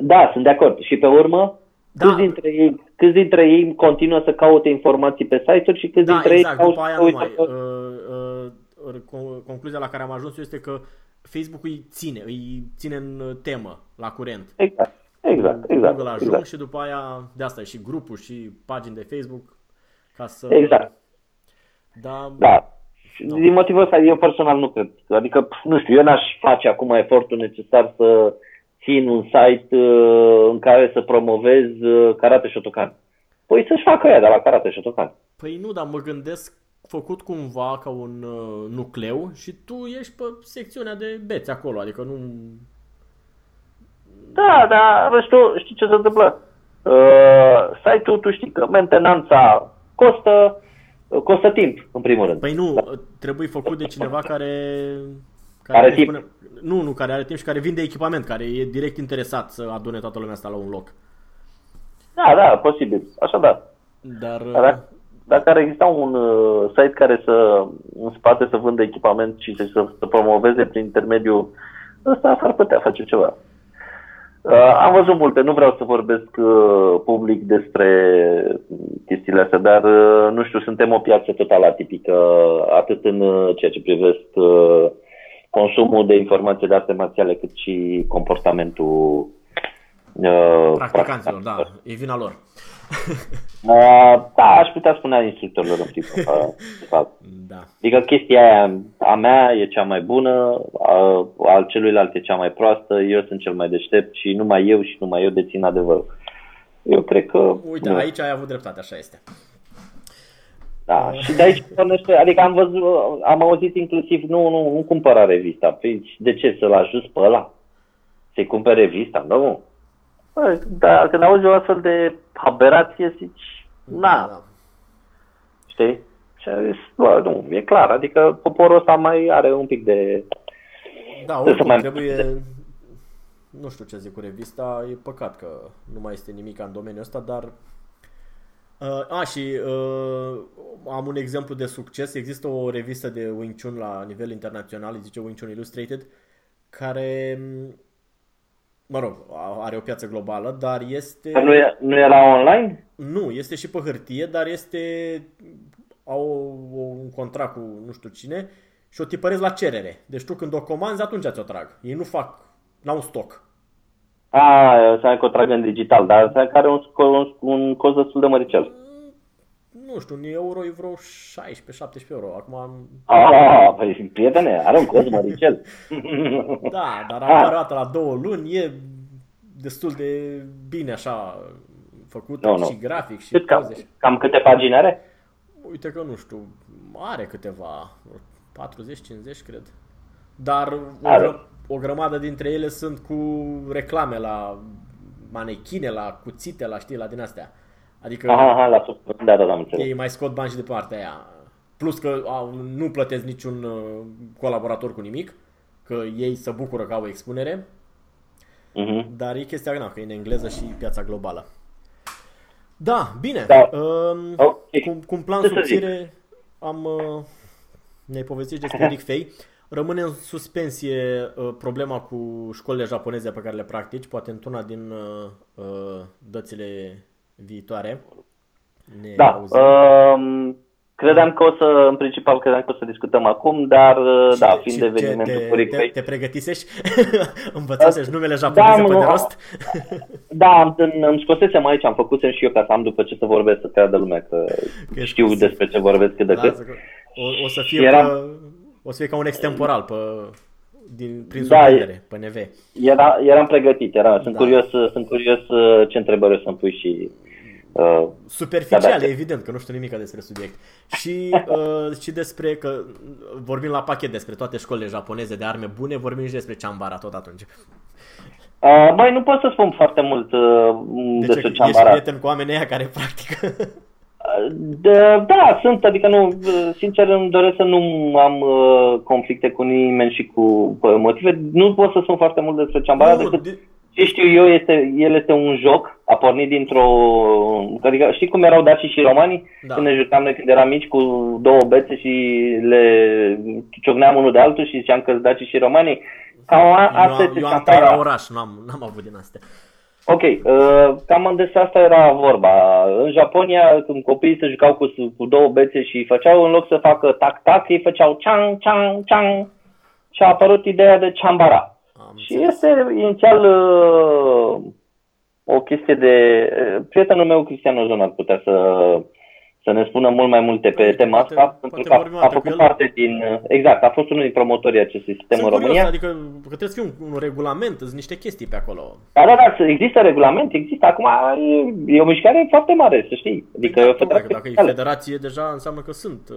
S2: Da, sunt de acord. Și pe urmă,
S1: Da.
S2: câți, dintre ei, câți dintre ei continuă să caute informații pe site-uri și câți
S1: Da,
S2: dintre
S1: exact,
S2: ei
S1: după
S2: caută
S1: aia
S2: să
S1: nu
S2: uită
S1: mai.
S2: pe-
S1: Uh, uh, con- concluzia la care am ajuns eu este că Facebook îi ține, îi ține în uh, temă, la curent.
S2: Exact, exact,
S1: Cu
S2: exact.
S1: Google ajung
S2: exact.
S1: și după aia, de asta e și grupul și pagini de Facebook ca să...
S2: Exact.
S1: Da,
S2: Da. Și Din motivul ăsta, eu personal nu cred. Adică, pf, nu știu, eu n-aș face acum efortul necesar să țin un site uh, în care să promovez uh, Karate Shotokan. Păi să-și facă ea de la Karate Shotokan.
S1: Păi nu, dar mă gândesc făcut cumva ca un uh, nucleu și tu ești pe secțiunea de beți acolo, adică nu...
S2: Da, dar restul, știi ce se întâmplă? Uh, site-ul, tu știi că mentenanța costă, uh, costă timp, în primul rând.
S1: Păi nu, trebuie făcut de cineva care...
S2: Are
S1: cum
S2: timp.
S1: spune- nu, nu, care are timp și care vinde echipament, care e direct interesat să adune toată lumea asta la un loc.
S2: Da, da, posibil. Așa da.
S1: Dar... uh,
S2: Dacă, dacă ar exista un uh, site care să în spate să vândă echipament și să, să, să promoveze prin intermediul ăsta, ar putea face ceva. Uh, am văzut multe, nu vreau să vorbesc uh, public despre chestiile astea, dar uh, nu știu, suntem o piață total atipică, atât în uh, ceea ce privesc uh, consumul de informații de arte marțiale, cât și comportamentul uh,
S1: Practicanților, da, e vina lor.
S2: Uh, da, aș putea spune a instructorilor în primul uh, de fapt.
S1: Da.
S2: Adică chestia aia a mea e cea mai bună, a, al celuilalt e cea mai proastă, eu sunt cel mai deștept și numai eu și numai eu dețin adevărul. Eu cred că...
S1: Uite,
S2: nu.
S1: aici ai avut dreptate, așa este.
S2: Da, și de aici pornește, adică am văzut, am auzit inclusiv, nu, nu, nu cumpăra revista. Păi de ce, să-l ajut pe ăla? Să-i cumpere revista? Nu. Bă, dar când auzi o astfel de aberație, zici, na,
S1: Da.
S2: știi? Și am zis, bă, nu, e clar, adică poporul ăsta mai are un pic de...
S1: Da,
S2: să
S1: oricum
S2: mai-
S1: trebuie... Nu știu ce zic cu revista, e păcat că nu mai este nimic în domeniul ăsta, dar... Uh, a, și uh, am un exemplu de succes. Există o revistă de Wing Chun la nivel internațional, îi zice Wing Chun Illustrated, care, mă rog, are o piață globală, dar este...
S2: Nu, e, nu era online?
S1: Nu, este și pe hârtie, dar este au o, un contract cu nu știu cine și o tipăresc la cerere. Deci tu când o comanzi, atunci ți-o trag. Ei nu fac, n-au stoc.
S2: A, să ai că o trag în digital, dar să care un, sco- un, un cost destul de măricel.
S1: Nu știu, în euro e vreo 16-17 euro. Acum, am-
S2: Ah, păi, prietene, are un cost măricel.
S1: da, dar apare o dată la două luni, e destul de bine așa făcut
S2: Nu, nu.
S1: și grafic și
S2: Cât cam,
S1: poze. și-
S2: cam câte pagini are?
S1: Uite că nu știu, are câteva, 40-50 cred. Dar o,
S2: Are.
S1: gră, o grămadă dintre ele sunt cu reclame la manechine, la cuțite, la știi, la din astea. Adică
S2: Aha, aha, la sub... Da, da, da, am înțeles.
S1: ei mai scot bani și de partea aia. Plus că au, nu plătesc niciun uh, colaborator cu nimic, că ei se bucură că au o expunere,
S2: Mhm.
S1: dar e chestia na, că e în engleză și piața globală. Da, bine.
S2: Da.
S1: Um,
S2: Ok.
S1: cum, cum plan
S2: Ce să
S1: subțire am uh, ne-ai povestit despre Rick Fei. Rămâne în suspensie uh, problema cu școlile japoneze pe care le practici, poate într-una din uh, uh, dățile viitoare. Ne
S2: Da,
S1: auzim.
S2: um, credeam că o să, în principal, credeam că o să discutăm acum, dar, uh, da,
S1: Și-
S2: fiind
S1: și
S2: evenimentul
S1: te,
S2: cu Rick
S1: te,
S2: Fake,
S1: te pregătisești? Învățasești numele japoneze
S2: Da,
S1: pe de
S2: nu.
S1: rost?
S2: Da, am, îmi scosesem aici, am făcut și eu ca să am după ce să vorbesc, să creadă lumea că,
S1: Că ești
S2: știu
S1: scos.
S2: despre ce vorbesc cât de cât.
S1: Lasă că o, o să fie
S2: Era-
S1: pe, o să fie ca un extemporal pe, din, prin
S2: Da,
S1: surprindere, pe NV.
S2: Era, eram pregătit, era, sunt,
S1: Da.
S2: curios, sunt curios uh, ce întrebări o să-mi pui și... Uh,
S1: Superficiale,
S2: Da, da.
S1: evident, că nu știu nimic despre subiect. Și, uh, și despre că vorbim la pachet despre toate școlile japoneze de arme bune, vorbim și despre Chambara tot atunci.
S2: uh, mai nu pot să spun foarte mult uh,
S1: De ce?
S2: despre
S1: Ești
S2: Ciambara.
S1: prieten cu oamenii ăia care practică?
S2: Da, da, sunt, adică nu, sincer îmi doresc să nu am uh, conflicte cu nimeni și cu uh, motive. Nu pot să spun foarte mult despre Ciambara,
S1: Nu,
S2: decât
S1: de-
S2: ce știu eu, este, el este un joc, a pornit dintr-o... Adică știi cum erau daci și romanii?
S1: Da.
S2: Când ne jucam noi când eram mici cu două bețe și le ciocneam unul de altul și ziceam că daci și romanii? Cam a,
S1: eu,
S2: asta
S1: am,
S2: este
S1: eu am trăit la
S2: Ciambara.
S1: oraș, n-am, n-am avut din astea.
S2: Ok, uh, cam despre asta era vorba. În Japonia, când copiii se jucau cu, cu două bețe și făceau, în loc să facă tac-tac, ei făceau chang, chang, chang și a apărut ideea de chambara.
S1: Am
S2: Și este inițial uh, o chestie de... uh, Prietenul meu, Cristian Ozon, ar putea să, să ne spună mult mai multe pe
S1: Uite,
S2: tema
S1: poate-
S2: asta,
S1: poate
S2: pentru că a,
S1: vorbim o
S2: a
S1: dată cu
S2: făcut
S1: el.
S2: parte din... uh, Exact, a fost unul din promotorii acestui sistem
S1: Sunt
S2: în
S1: curios,
S2: România.
S1: adică că trebuie să fie un, un regulament, sunt niște chestii pe acolo.
S2: Da, da, da, există regulament, există. Acum e, e o mișcare foarte mare, să știi. Adică e o
S1: Exact, tocmai
S2: federație
S1: că dacă e
S2: oficială.
S1: federație, deja înseamnă că sunt. uh,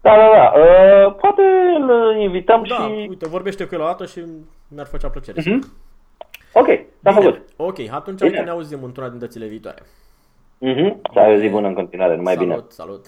S2: Da, da, da. Uh, poate îl invităm
S1: Da,
S2: și...
S1: uite, vorbește cu el o dată și mi-ar făcea plăcere.
S2: Mhm. Ok, s-a
S1: Bine.
S2: făcut.
S1: Ok, atunci
S2: Bine.
S1: uite, ne auzim într-una din dățile viitoare.
S2: Mhm. Să ai o zi bună în continuare, numai bine.
S1: salut, salut.